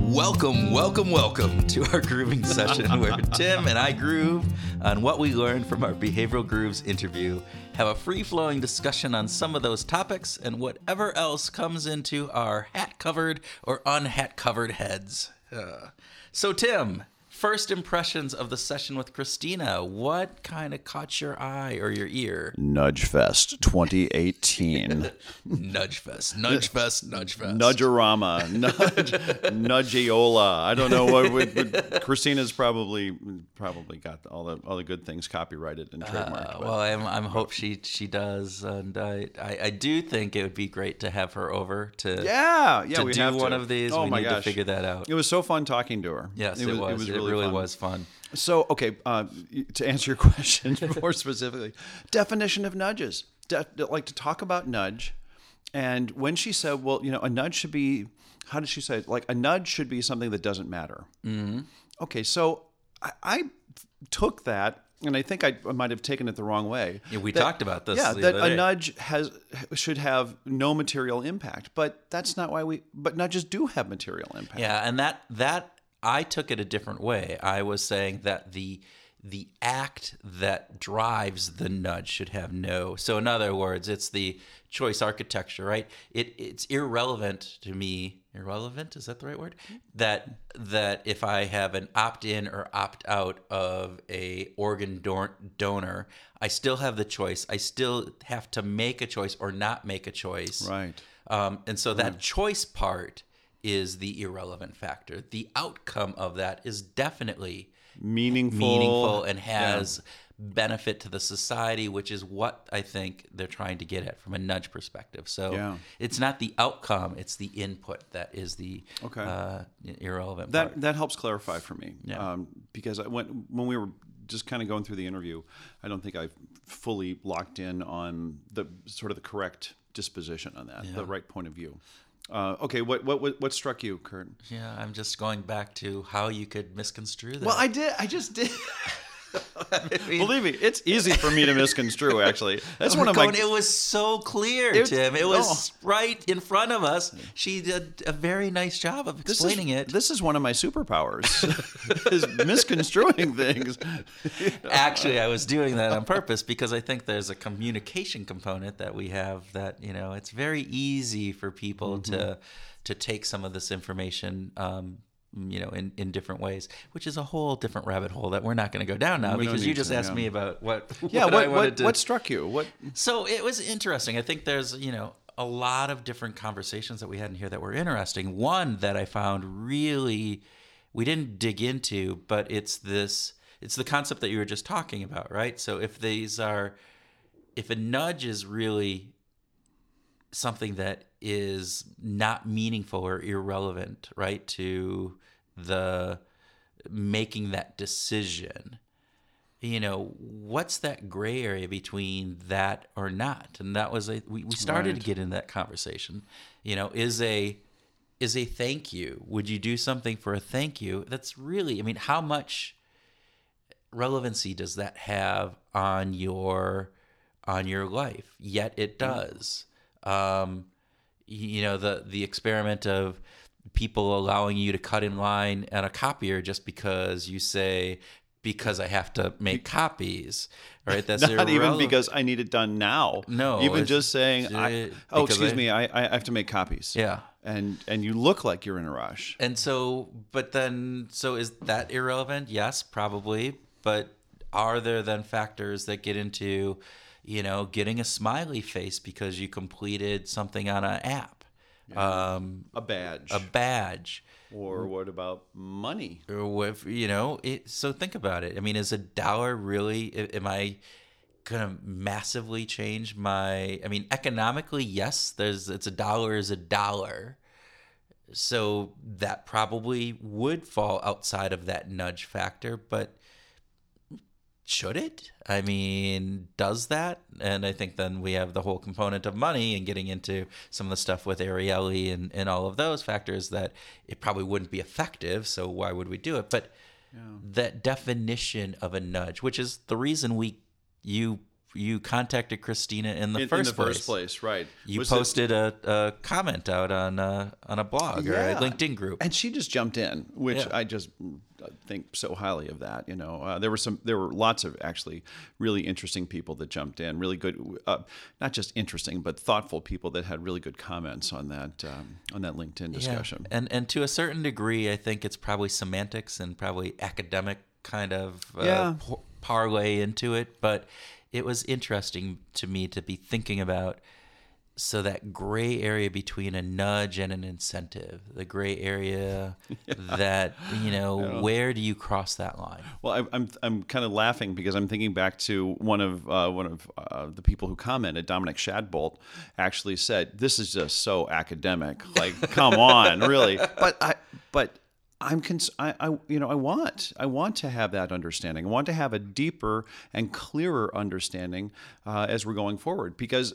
Welcome, welcome, welcome to our grooving session where [LAUGHS] Tim and I groove on what we learned from our Behavioral Grooves interview, have a free flowing discussion on some of those topics, and whatever else comes into our hat covered or unhat covered heads. Uh, so, Tim, first impressions of the session with Christina. What kind of caught your eye or your ear? Nudge Fest 2018. [LAUGHS] Nudge Fest, Nudge Fest, Nudge Fest. Nudgerama, [LAUGHS] nudge, nudgeola. I don't know what. Christina's probably probably got all the all the good things copyrighted and trademarked. Uh, well, I'm, I'm hope she she does, and I, I I do think it would be great to have her over to yeah, yeah, to we do have one to. of these. Oh we my need gosh. to figure that out. It was so fun talking to her. Yes, it was. It, really, fun. was fun. So, okay, uh, to answer your [LAUGHS] question [LAUGHS] more specifically, definition of nudges. De- like to talk about nudge and when she said, "Well, you know, a nudge should be," how did she say? it? Like a nudge should be something that doesn't matter. Mm-hmm. Okay, so I, I took that. And I think I, I might have taken it the wrong way. Yeah, we That- talked about this Yeah, that a nudge has should have no material impact, but that's not why we. But nudges do have material impact. Yeah, and that that I took it a different way. I was saying that the the act that drives the nudge should have no. So in other words, it's the choice architecture, right? It it's irrelevant to me. Irrelevant is that the right word? That that if I have an opt in or opt out of a organ don- donor, I still have the choice. I still have to make a choice or not make a choice. Right. Um, and so that choice part is the irrelevant factor. The outcome of that is definitely Meaningful. meaningful and has benefit to the society, which is what I think they're trying to get at from a nudge perspective. So Yeah. it's not the outcome; it's the input that is the Okay. uh, irrelevant. That part. that helps clarify for me. Yeah. Um, because I went when we were just kind of going through the interview, I don't think I fully locked in on the sort of the correct disposition on that, the right point of view. Uh, okay, what, what what what struck you, Kurt? yeah, I'm just going back to how you could misconstrue that. Well, I did. I just did. [LAUGHS] [LAUGHS] I mean- Believe me, it's easy for me to misconstrue. Actually, that's one We're of my. it was so clear, It- Tim. It was right in front of us. She did a very nice job of this explaining is, it. This is one of my superpowers, [LAUGHS] is misconstruing things. Actually, I was doing that on purpose because I think there's a communication component that we have that you know it's very easy for people Mm-hmm. to to take some of this information. Um, you know, in, in different ways, which is a whole different rabbit hole that we're not going to go down now We because you just to, asked yeah. me about what. [LAUGHS] Yeah, what, what what, to, what struck you? What So it was interesting. I think there's, you know, a lot of different conversations that we had in here that were interesting. One that I found really we didn't dig into, but it's this it's the concept that you were just talking about, right? So if these are if a nudge is really something that is not meaningful or irrelevant, right, to the making that decision, you know, what's that gray area between that or not? And that was a we, we started Right. to get in that conversation. You know, is a is a thank you. Would you do something for a thank you? That's really I mean, how much relevancy does that have on your on your life? Yet it does. Um, you know the the experiment of people allowing you to cut in line at a copier just because you say because I have to make copies, [LAUGHS] right? That's not even because I need it done now. No, even just saying, I, "Oh, excuse I- me, I, I have to make copies." Yeah. and and you look like you're in a rush. And so, but then, so is that irrelevant? Yes, probably. But are there then factors that get into, you know, getting a smiley face because you completed something on an app, um, A badge, a badge, or what about money? or with, you know, it, so think about it. I mean, is a dollar really, am I gonna massively change my, I mean, economically, yes, there's, it's a dollar is a dollar. So that probably would fall outside of that nudge factor, but should it? I mean, does that? And I think then we have the whole component of money and getting into some of the stuff with Ariely and, and all of those factors that it probably wouldn't be effective. So why would we do it? But that definition of a nudge, which is the reason we you you contacted Christina in the in, first in the place. first place, right? You Was it- posted a, a comment out on a, on a blog or a LinkedIn group. and she just jumped in, which Yeah. I just think so highly of that. You know, uh, there were some, there were lots of actually really interesting people that jumped in, really good, uh, not just interesting, but thoughtful people that had really good comments on that um, on that LinkedIn discussion. And and to a certain degree, I think it's probably semantics and probably academic kind of uh, Yeah. parlay into it. But it was interesting to me to be thinking about so that gray area between a nudge and an incentive, the gray area [LAUGHS] that you know, where do you cross that line? Well, I, I'm I'm kind of laughing because I'm thinking back to one of uh, one of uh, the people who commented, Dominic Shadbolt, actually said, "This is just so academic. Like, come on, really." But I but I'm cons- I, I you know I want I want to have that understanding. I want to have a deeper and clearer understanding uh, as we're going forward. Because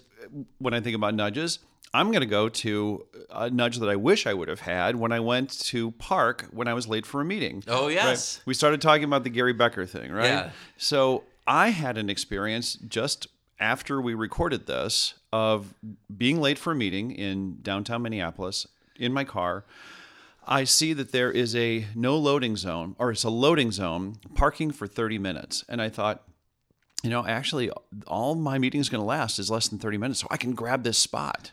when I think about nudges, I'm going to go to a nudge that I wish I would have had when I went to park when I was late for a meeting. Oh, Right? yes. We started talking about the Gary Becker thing, right? Yeah. So I had an experience just after we recorded this of being late for a meeting in downtown Minneapolis in my car. I see that there is a no loading zone, or it's a loading zone, parking for 30 minutes. And I thought, you know, actually, all my meeting is going to last is less than 30 minutes, so I can grab this spot.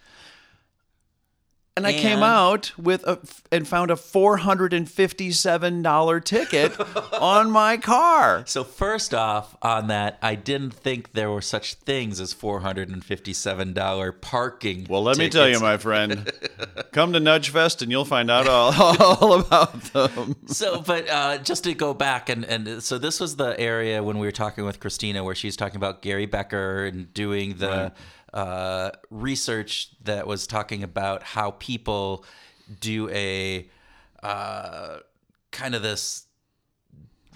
And I came out with a and found a four hundred and fifty-seven dollar ticket [LAUGHS] on my car. So first off, on that, I didn't think there were such things as four hundred and fifty-seven dollar parking. Well, let me tell you, my friend, [LAUGHS] come to Nudge Fest and you'll find out all, [LAUGHS] all about them. so but uh, just to go back and, and so this was the area when we were talking with christina where she's talking about gary becker and doing the uh, research that was talking about how people do a uh, kind of this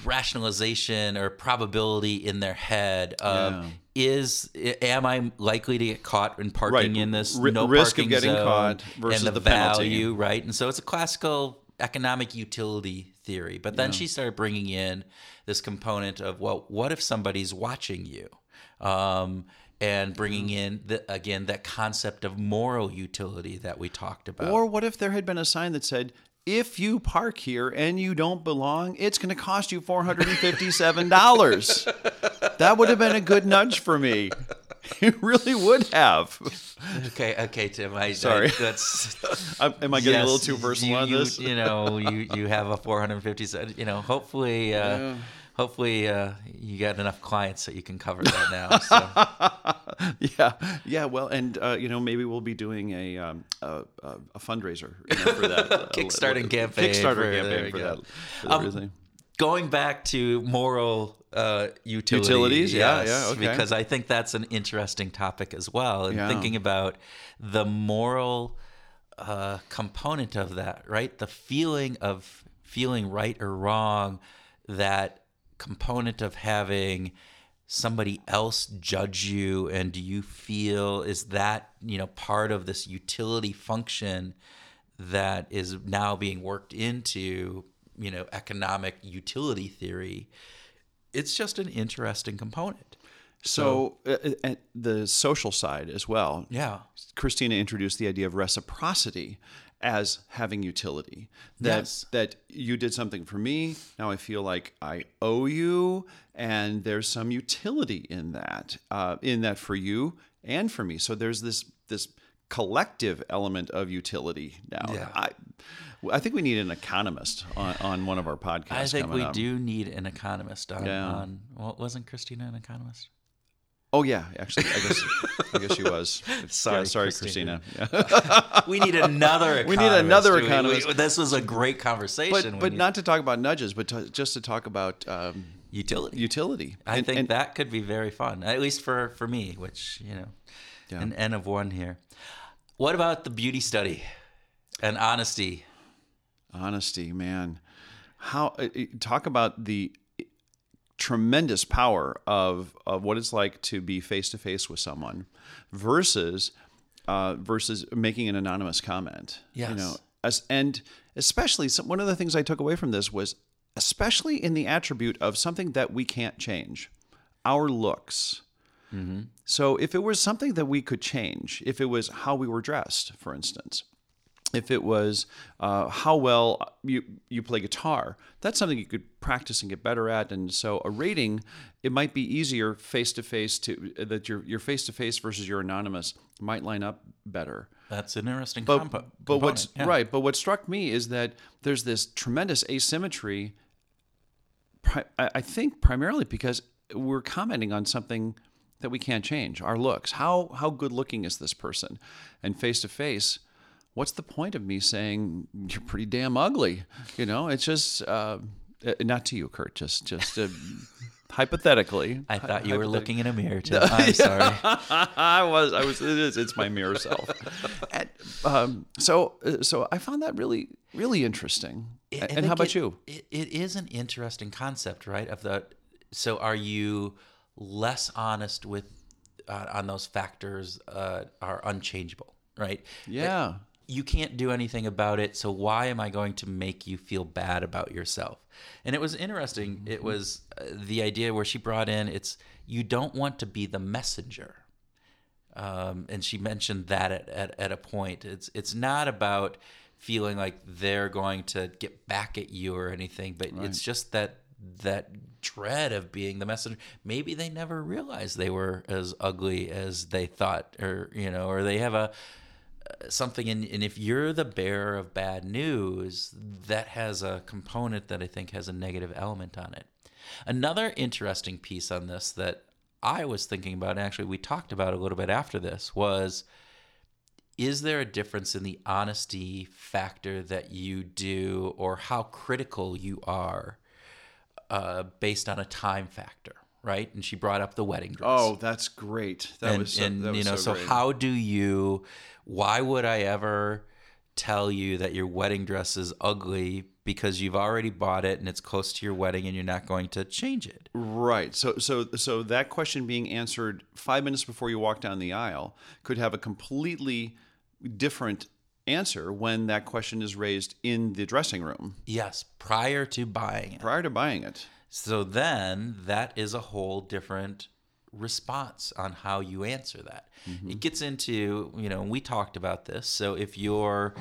rationalization or probability in their head of Yeah. is am I likely to get caught in parking Right. in this Ri- no risk of getting zone caught versus and the, the penalty. value right and so it's a classical economic utility theory but then she started bringing in this component of well what if somebody's watching you um, and bringing in the, again that concept of moral utility that we talked about Or what if there had been a sign that said, if you park here and you don't belong, it's going to cost you $457. that would have been a good nudge for me. [LAUGHS] It really would have. okay okay tim I, Sorry. I, that's [LAUGHS] Am am I getting a little too personal you, on this? You know, [LAUGHS] you you have a 450. You know, hopefully, uh, hopefully uh, you got enough clients that you can cover that now. [LAUGHS] So. yeah, yeah. Well, and uh, you know, maybe we'll be doing a um, a, a, fundraiser you know, for that [LAUGHS] uh, Kickstarting campaign Kickstarter campaign for that. For Um. Going back to moral uh, utility, Utilities? Yeah, yes, yeah, okay. Because I think that's an interesting topic as well, and Yeah. thinking about the moral uh, component of that, right? The feeling of feeling right or wrong, that component of having somebody else judge you and do you feel is that you know part of this utility function that is now being worked into you know economic utility theory? It's just an interesting component. So, uh, uh, and the social side as well. yeah. Christina introduced the idea of reciprocity as having utility. That Yes. that you did something for me, now I feel like I owe you, and there's some utility in that, uh, in that for you and for me. So there's this this collective element of utility now. Yeah. I I think we need an economist on, on one of our podcasts. i think we up. do need an economist on, Yeah. on well wasn't christina an economist Oh yeah, actually, I guess I guess she was. [LAUGHS] Sorry, Yeah, sorry, Christina. Christina. [LAUGHS] Yeah. [LAUGHS] we need another economist. We need another We- we- economist. this was a great conversation but but not to talk about nudges, but to, just to talk about um, utility utility. I And- think and- that could be very fun, at least for for me, which you know, Yeah. an N of one here. What about the beauty study and honesty? honesty, man. How uh, uh, talk about the tremendous power of of what it's like to be face to face with someone versus uh, versus making an anonymous comment. Yes. You know, as and especially some, one of the things I took away from this was especially in the attribute of something that we can't change, our looks. So if it was something that we could change, if it was how we were dressed, for instance, if it was uh, how well you you play guitar, that's something you could practice and get better at. And so a rating, it might be easier face to face to that your your face to face versus your anonymous might line up better. That's an interesting But compo- but what's yeah. right? But what struck me is that there's this tremendous asymmetry. I I think primarily because we're commenting on something that we can't change our looks. How how good looking is this person? And face to face, what's the point of me saying you're pretty damn ugly? You know, it's just uh, uh, not to you, Kurt. Just just uh, [LAUGHS] hypothetically. I thought you were looking in a mirror, Tim. [LAUGHS] I'm sorry. [LAUGHS] I was. I was. It is. It's my mirror self. And, um, so, uh, so I found that really, really interesting. And how about it- you? It, it is an interesting concept, right? Of the so are you less honest with uh, on those factors uh, are unchangeable, right? Yeah. You can't do anything about it so why am i going to make you feel bad about yourself? And it was interesting. It was uh, the idea where she brought in it's you don't want to be the messenger. Um, and she mentioned that at, at, at a point. It's it's not about feeling like they're going to get back at you or anything but it's just that that dread of being the messenger. Maybe they never realized they were as ugly as they thought or you know or they have a something in, and if you're the bearer of bad news that has a component that i think has a negative element on it another interesting piece on this that i was thinking about and actually we talked about a little bit after this was is there a difference in the honesty factor that you do or how critical you are uh, based on a time factor right and she brought up the wedding dress Oh, that's great. That and, was so, and you know so, great. how do you why would i ever tell you that your wedding dress is ugly because you've already bought it and it's close to your wedding and you're not going to change it Right. So so so that question being answered 5 minutes before you walk down the aisle could have a completely different answer when that question is raised in the dressing room yes prior to buying it prior to buying it. so then that is a whole different response on how you answer that it gets into you know we talked about this so if you're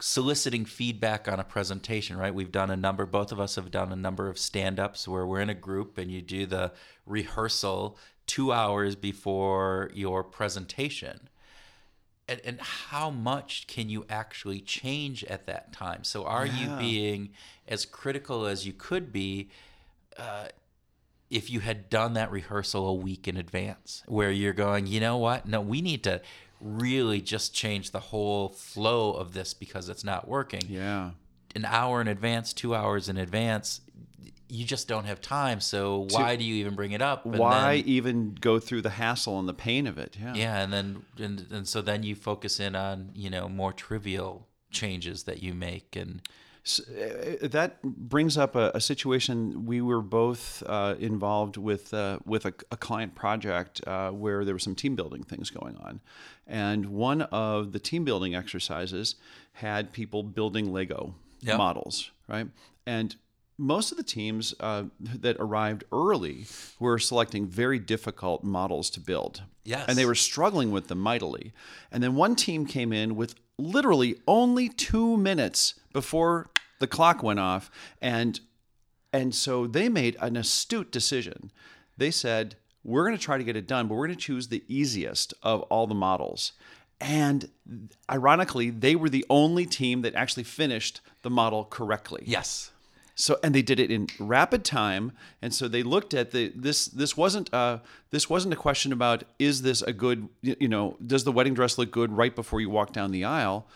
soliciting feedback on a presentation, right? We've done a number, both of us have done a number of stand ups where we're in a group and you do the rehearsal two hours before your presentation. And, and how much can you actually change at that time? So, are you being as critical as you could be uh, if you had done that rehearsal a week in advance, where you're going, you know what? No, we need to really just change the whole flow of this because it's not working. Yeah. An hour in advance, two hours in advance, you just don't have time. So why do you even bring it up? And Why then- even go through the hassle and the pain of it? Yeah. yeah, and then and, and so then you focus in on you know more trivial changes that you make and S- uh, that brings up a, a situation we were both uh, involved with uh, with a, a client project uh, where there were some team building things going on, and one of the team building exercises had people building Lego models, right? And most of the teams uh, that arrived early were selecting very difficult models to build. Yes. And they were struggling with them mightily. And then one team came in with literally only two minutes before the clock went off. And and so they made an astute decision. They said, we're going to try to get it done, but we're going to choose the easiest of all the models. And ironically, they were the only team that actually finished the model correctly. yes, So and they did it in rapid time, and so they looked at the this this wasn't uh this wasn't a question about is this a good you know does the wedding dress look good right before you walk down the aisle.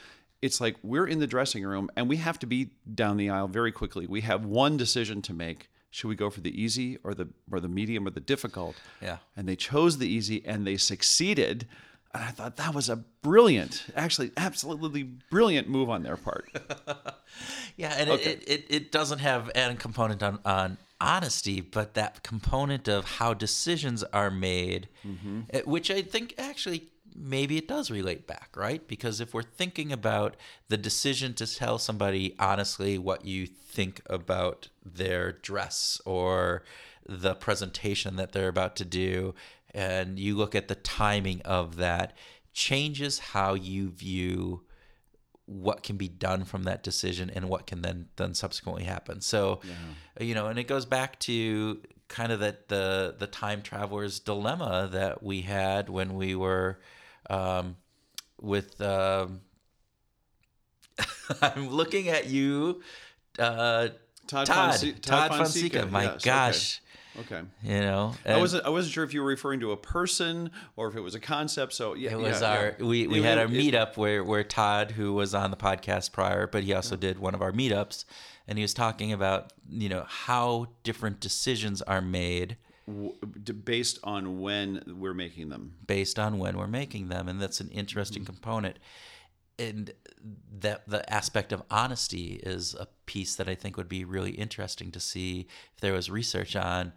It's like we're in the dressing room and we have to be down the aisle very quickly. We have one decision to make. Should we go for the easy or the or the medium or the difficult? Yeah. And they chose the easy and they succeeded. And I thought that was a brilliant, actually absolutely brilliant move on their part. [LAUGHS] Yeah, and it, it, it, it doesn't have an component on, on honesty, but that component of how decisions are made, eh, which I think actually maybe it does relate back, right? Because if we're thinking about the decision to tell somebody honestly what you think about their dress or the presentation that they're about to do, and you look at the timing of that, changes how you view what can be done from that decision and what can then then subsequently happen. So, you know, and it goes back to kind of that the the time traveler's dilemma that we had when we were um, with. Um, [LAUGHS] I'm looking at you, uh, Todd Todd. Fonse- Todd, Todd Fonseca. Fonseca, My yes, gosh. Okay. You know, I wasn't I wasn't sure if you were referring to a person or if it was a concept. So yeah, It was yeah, our yeah. we, we It- had our meetup where where Todd, who was on the podcast prior, but he also did one of our meetups, and he was talking about you know how different decisions are made based on when we're making them. based on when we're making them, and that's an interesting Mm-hmm. component. And that the aspect of honesty is a piece that I think would be really interesting to see if there was research on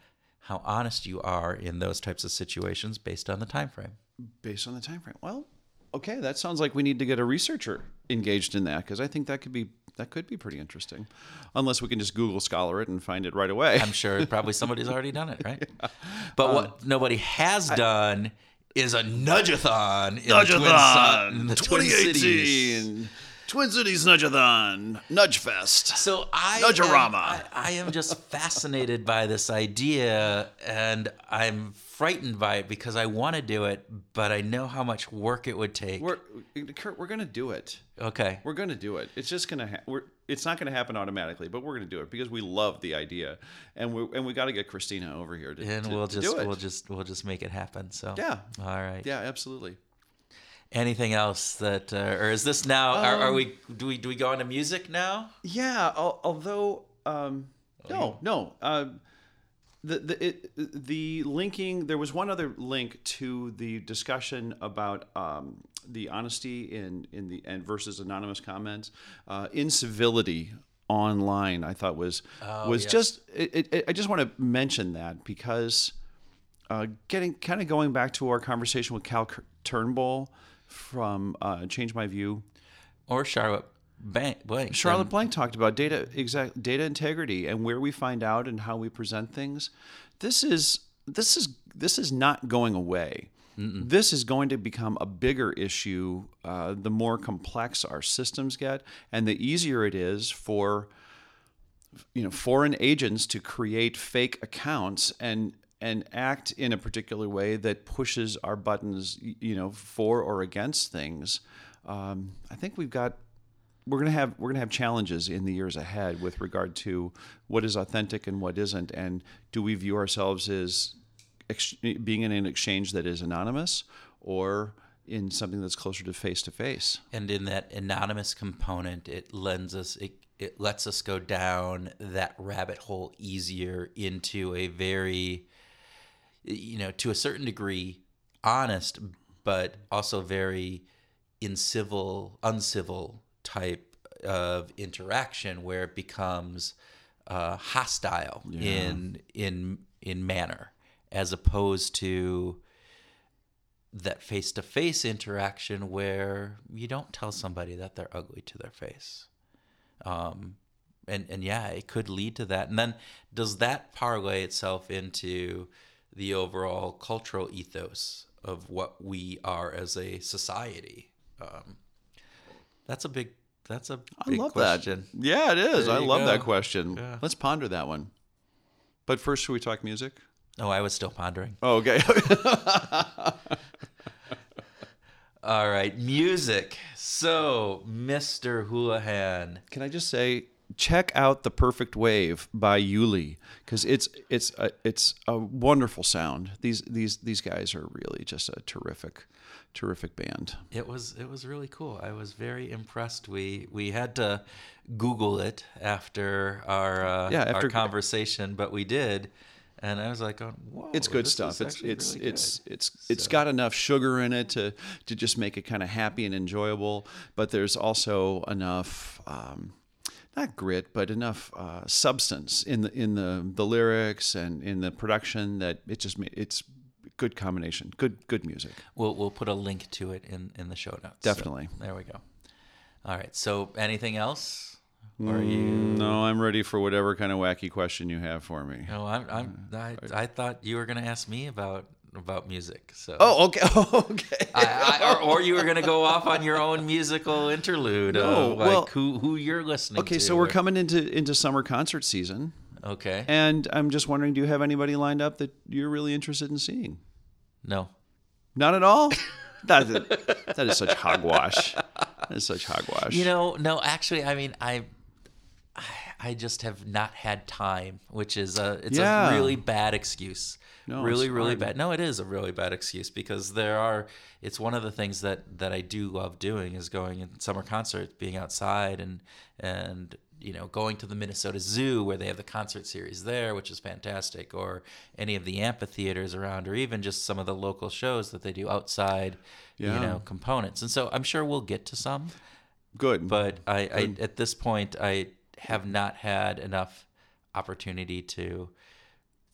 how honest you are in those types of situations based on the time frame. based on the time frame. Well, okay, that sounds like we need to get a researcher engaged in that because I think that could be that could be pretty interesting. Unless we can just Google Scholar it and find it right away. I'm sure [LAUGHS] probably somebody's already done it, right? [LAUGHS] But what um, nobody has done is a nudgeathon in the Twin, in the Twin Cities. 2018 Twin Cities Nudgeathon Nudge Fest. So I Nudgerama. am, I, I am just fascinated by this idea, and I'm frightened by it because I want to do it, but I know how much work it would take. We're Kurt, we're gonna do it. okay. We're gonna do it. It's just gonna. Ha- we're. It's not gonna happen automatically, but we're gonna do it because we love the idea, and we and we got to get Christina over here to, And to- we'll just we'll just we'll just make it happen. So Yeah. all right. yeah, absolutely. Anything else that, uh, or is this now? are, Um, are we? Do we do we go into music now? Yeah, al- although um, Oh, no, no. Uh, the the it, the linking there was one other link to the discussion about um, the honesty in in the and versus anonymous comments uh, incivility online I thought was was yes. just it, it, I just want to mention that because uh, getting kind of going back to our conversation with Kal Turnbull from uh, Change My View Or Charlotte Bank? Blank. Charlotte Blank talked about data exact data integrity and where we find out and how we present things. This is this is this is not going away. This is going to become a bigger issue uh, the more complex our systems get, and the easier it is for you know foreign agents to create fake accounts and and act in a particular way that pushes our buttons you know for or against things um, i think we've got we're to have we're to have challenges in the years ahead with regard to what is authentic and what isn't and do we view ourselves as ex- being in an exchange that is anonymous or in something that's closer to face to face and in that anonymous component it lends us it, it lets us go down that rabbit hole easier into a very you know to a certain degree honest but also very incivil uncivil type of interaction where it becomes uh, hostile in in in manner as opposed to that face to face interaction where you don't tell somebody that they're ugly to their face. Um, and, and yeah, it could lead to that. And then does that parlay itself into the overall cultural ethos of what we are as a society? Um, that's a big, that's a big I love question. that. Yeah, it is. There I love that question. Yeah. Let's ponder that one. But first, should we talk music? Oh, I was still pondering. Oh, okay. [LAUGHS] All right, music. So, Mr. Houlihan. Can I just say, check out "The Perfect Wave" by Juli because it's it's a, it's a wonderful sound. These these these guys are really just a terrific, terrific band. It was it was really cool. I was very impressed. We we had to Google it after our uh, Yeah, after- our conversation, but we did, and I was like, oh, "Whoa, It's good stuff. It's it's really it's good." it's it's So- got enough sugar in it to to just make it kind of happy and enjoyable. But there's also enough. Um, not grit, but enough uh, substance in the in the the lyrics and in the production that it just it's good combination, good good music. We'll we'll put a link to it in in the show notes. So, Definitely. there we go. All right. So, anything else? Or are you? No, I'm ready for whatever kind of wacky question you have for me. No, I'm. I'm I, I thought you were going to ask me about about music. So. Oh, okay. [LAUGHS] okay. I, I, or, or you were going to go off on your own musical interlude No, of like well- who who you're listening to. okay, so we're coming into into summer concert season, Okay. and I'm just wondering, do you have anybody lined up that you're really interested in seeing? No. Not at all. [LAUGHS] that, is, that is such hogwash. That is such hogwash. You know, no, actually, I mean, I, I, I just have not had time, which is a it's Yeah. a really bad excuse. No, really, really bad. No, it is a really bad excuse because there are. It's one of the things that that I do love doing is going in summer concerts, being outside, and and you know going to the Minnesota Zoo where they have the concert series there, which is fantastic, or any of the amphitheaters around, or even just some of the local shows that they do outside. Yeah. You know, components, and so I'm sure we'll get to some Good. but I, I at this point I have not had enough opportunity to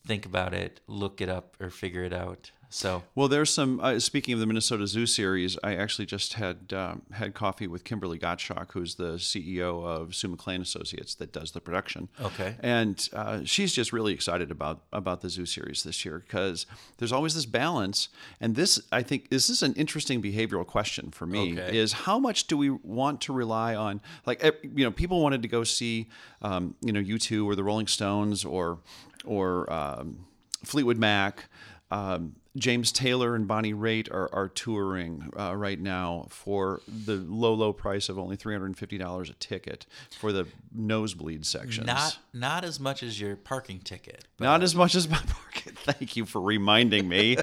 think about it, look it up, or figure it out. So Well, there's some. Uh, speaking of the Minnesota Zoo series, I actually just had um, had coffee with Kimberly Gottschalk, who's the CEO of Sue McLean Associates that does the production. Okay. and uh, she's just really excited about about the Zoo series this year because there's always this balance, and this I think this is an interesting behavioral question for me: Okay. is how much do we want to rely on? Like, eh, you know, people wanted to go see, um, you know, U2 or the Rolling Stones or or um, Fleetwood Mac. Um, James Taylor and Bonnie Raitt are, are touring uh, right now for the low, low price of only $350 a ticket for the nosebleed sections. not not as much as your parking ticket. Not as much as my [LAUGHS] parking. Thank you for reminding me.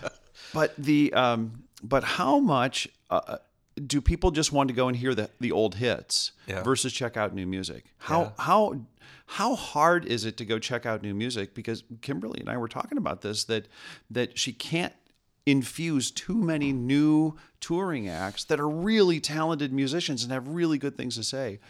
[LAUGHS] but the um, but how much uh, do people just want to go and hear the the old hits Yeah. versus check out new music? How Yeah. how how hard is it to go check out new music? Because Kimberly and I were talking about this that that she can't infuse too many new touring acts that are really talented musicians and have really good things to say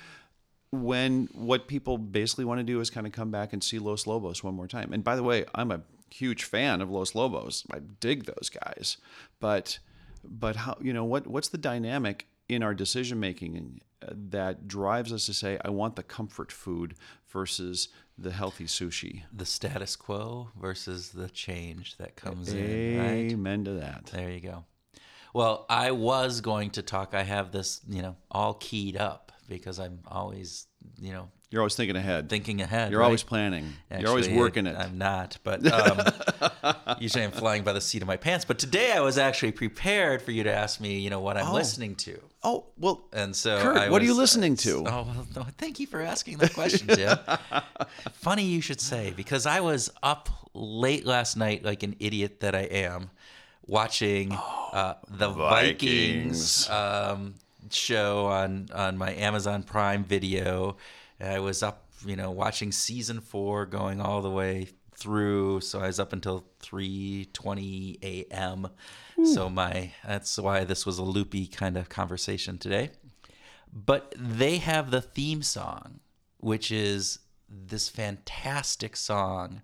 when what people basically want to do is kind of come back and see Los Lobos one more time. And by the way, I'm a huge fan of Los Lobos. I dig those guys. But but how you know what what's the dynamic in our decision making that drives us to say I want the comfort food versus the healthy sushi. the status quo versus the change that comes in. Right. Amen to that. There you go. Well, I was going to talk. I have this, you know, all keyed up because I'm always, you know, You're always thinking ahead. thinking ahead. You're right? always planning. You're always Actually, working it. I'm not, but [LAUGHS] um, usually I'm flying by the seat of my pants. But today I was actually prepared for you to ask me, you know, what I'm Oh. listening to. oh well, And so, Kurt, I what are you was- listening to? Oh, well, no, thank you for asking that question, Tim. [LAUGHS] Funny you should say, because I was up late last night, like an idiot that I am, watching uh, the Vikings, Vikings. um, show on on my Amazon Prime Video. I was up, you know, watching season four, going all the way through. So I was up until three twenty a.m. So my that's why this was a loopy kind of conversation today. But they have the theme song, which is this fantastic song.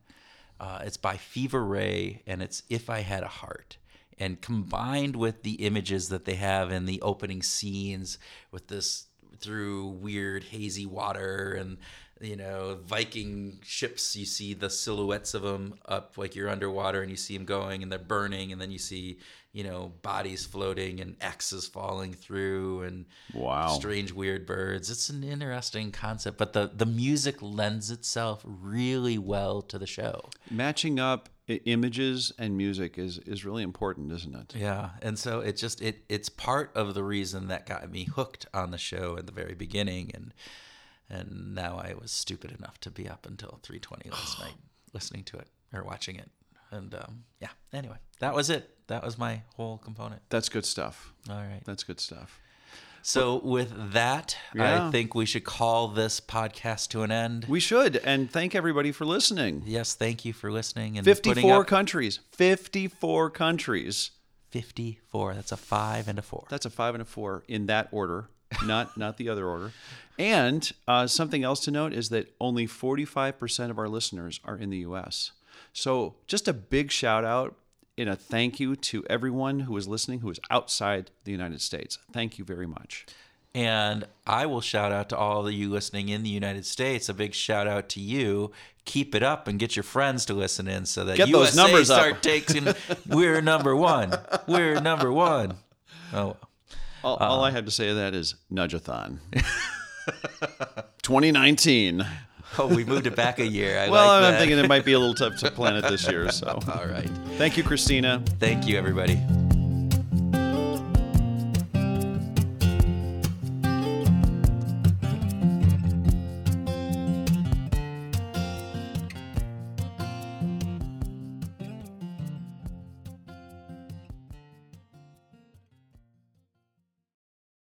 Uh, it's by Fever Ray, and it's "If I Had a Heart." And combined with the images that they have in the opening scenes, with this through weird hazy water and you know Viking ships, you see the silhouettes of them up like you're underwater, and you see them going, and they're burning, and then you see you know bodies floating and axes falling through, and Wow. strange weird birds it's an interesting concept but the the music lends itself really well to the show matching up images and music is is really important, isn't it? yeah and so it just it it's part of the reason that got me hooked on the show at the very beginning and and now i was stupid enough to be up until 3.20 last night [SIGHS] listening to it or watching it and um, yeah anyway that was it that was my whole component That's good stuff. all right That's good stuff. so with that Yeah. i think we should call this podcast to an end We should. And thank everybody for listening. Yes, thank you for listening and 54 up countries. 54 countries. 54. That's a five and a four. That's a five and a four in that order, not not the other order. [LAUGHS] And uh, something else to note is that only 45% of our listeners are in the U.S. So just a big shout out and a thank you to everyone who is listening who is outside the United States. Thank you very much. And I will shout out to all of you listening in the United States. A big shout out to you. Keep it up and get your friends to listen in so that Get those USA numbers up. start taking. [LAUGHS] we're number one. We're number one. Oh, All, all I have to say to that is nudgeathon. [LAUGHS] 2019. oh, we moved it back a year. I well, like I'm thinking it might be a little [LAUGHS] tough to plan it this year. So, All right. thank you, Christina. Thank you, everybody.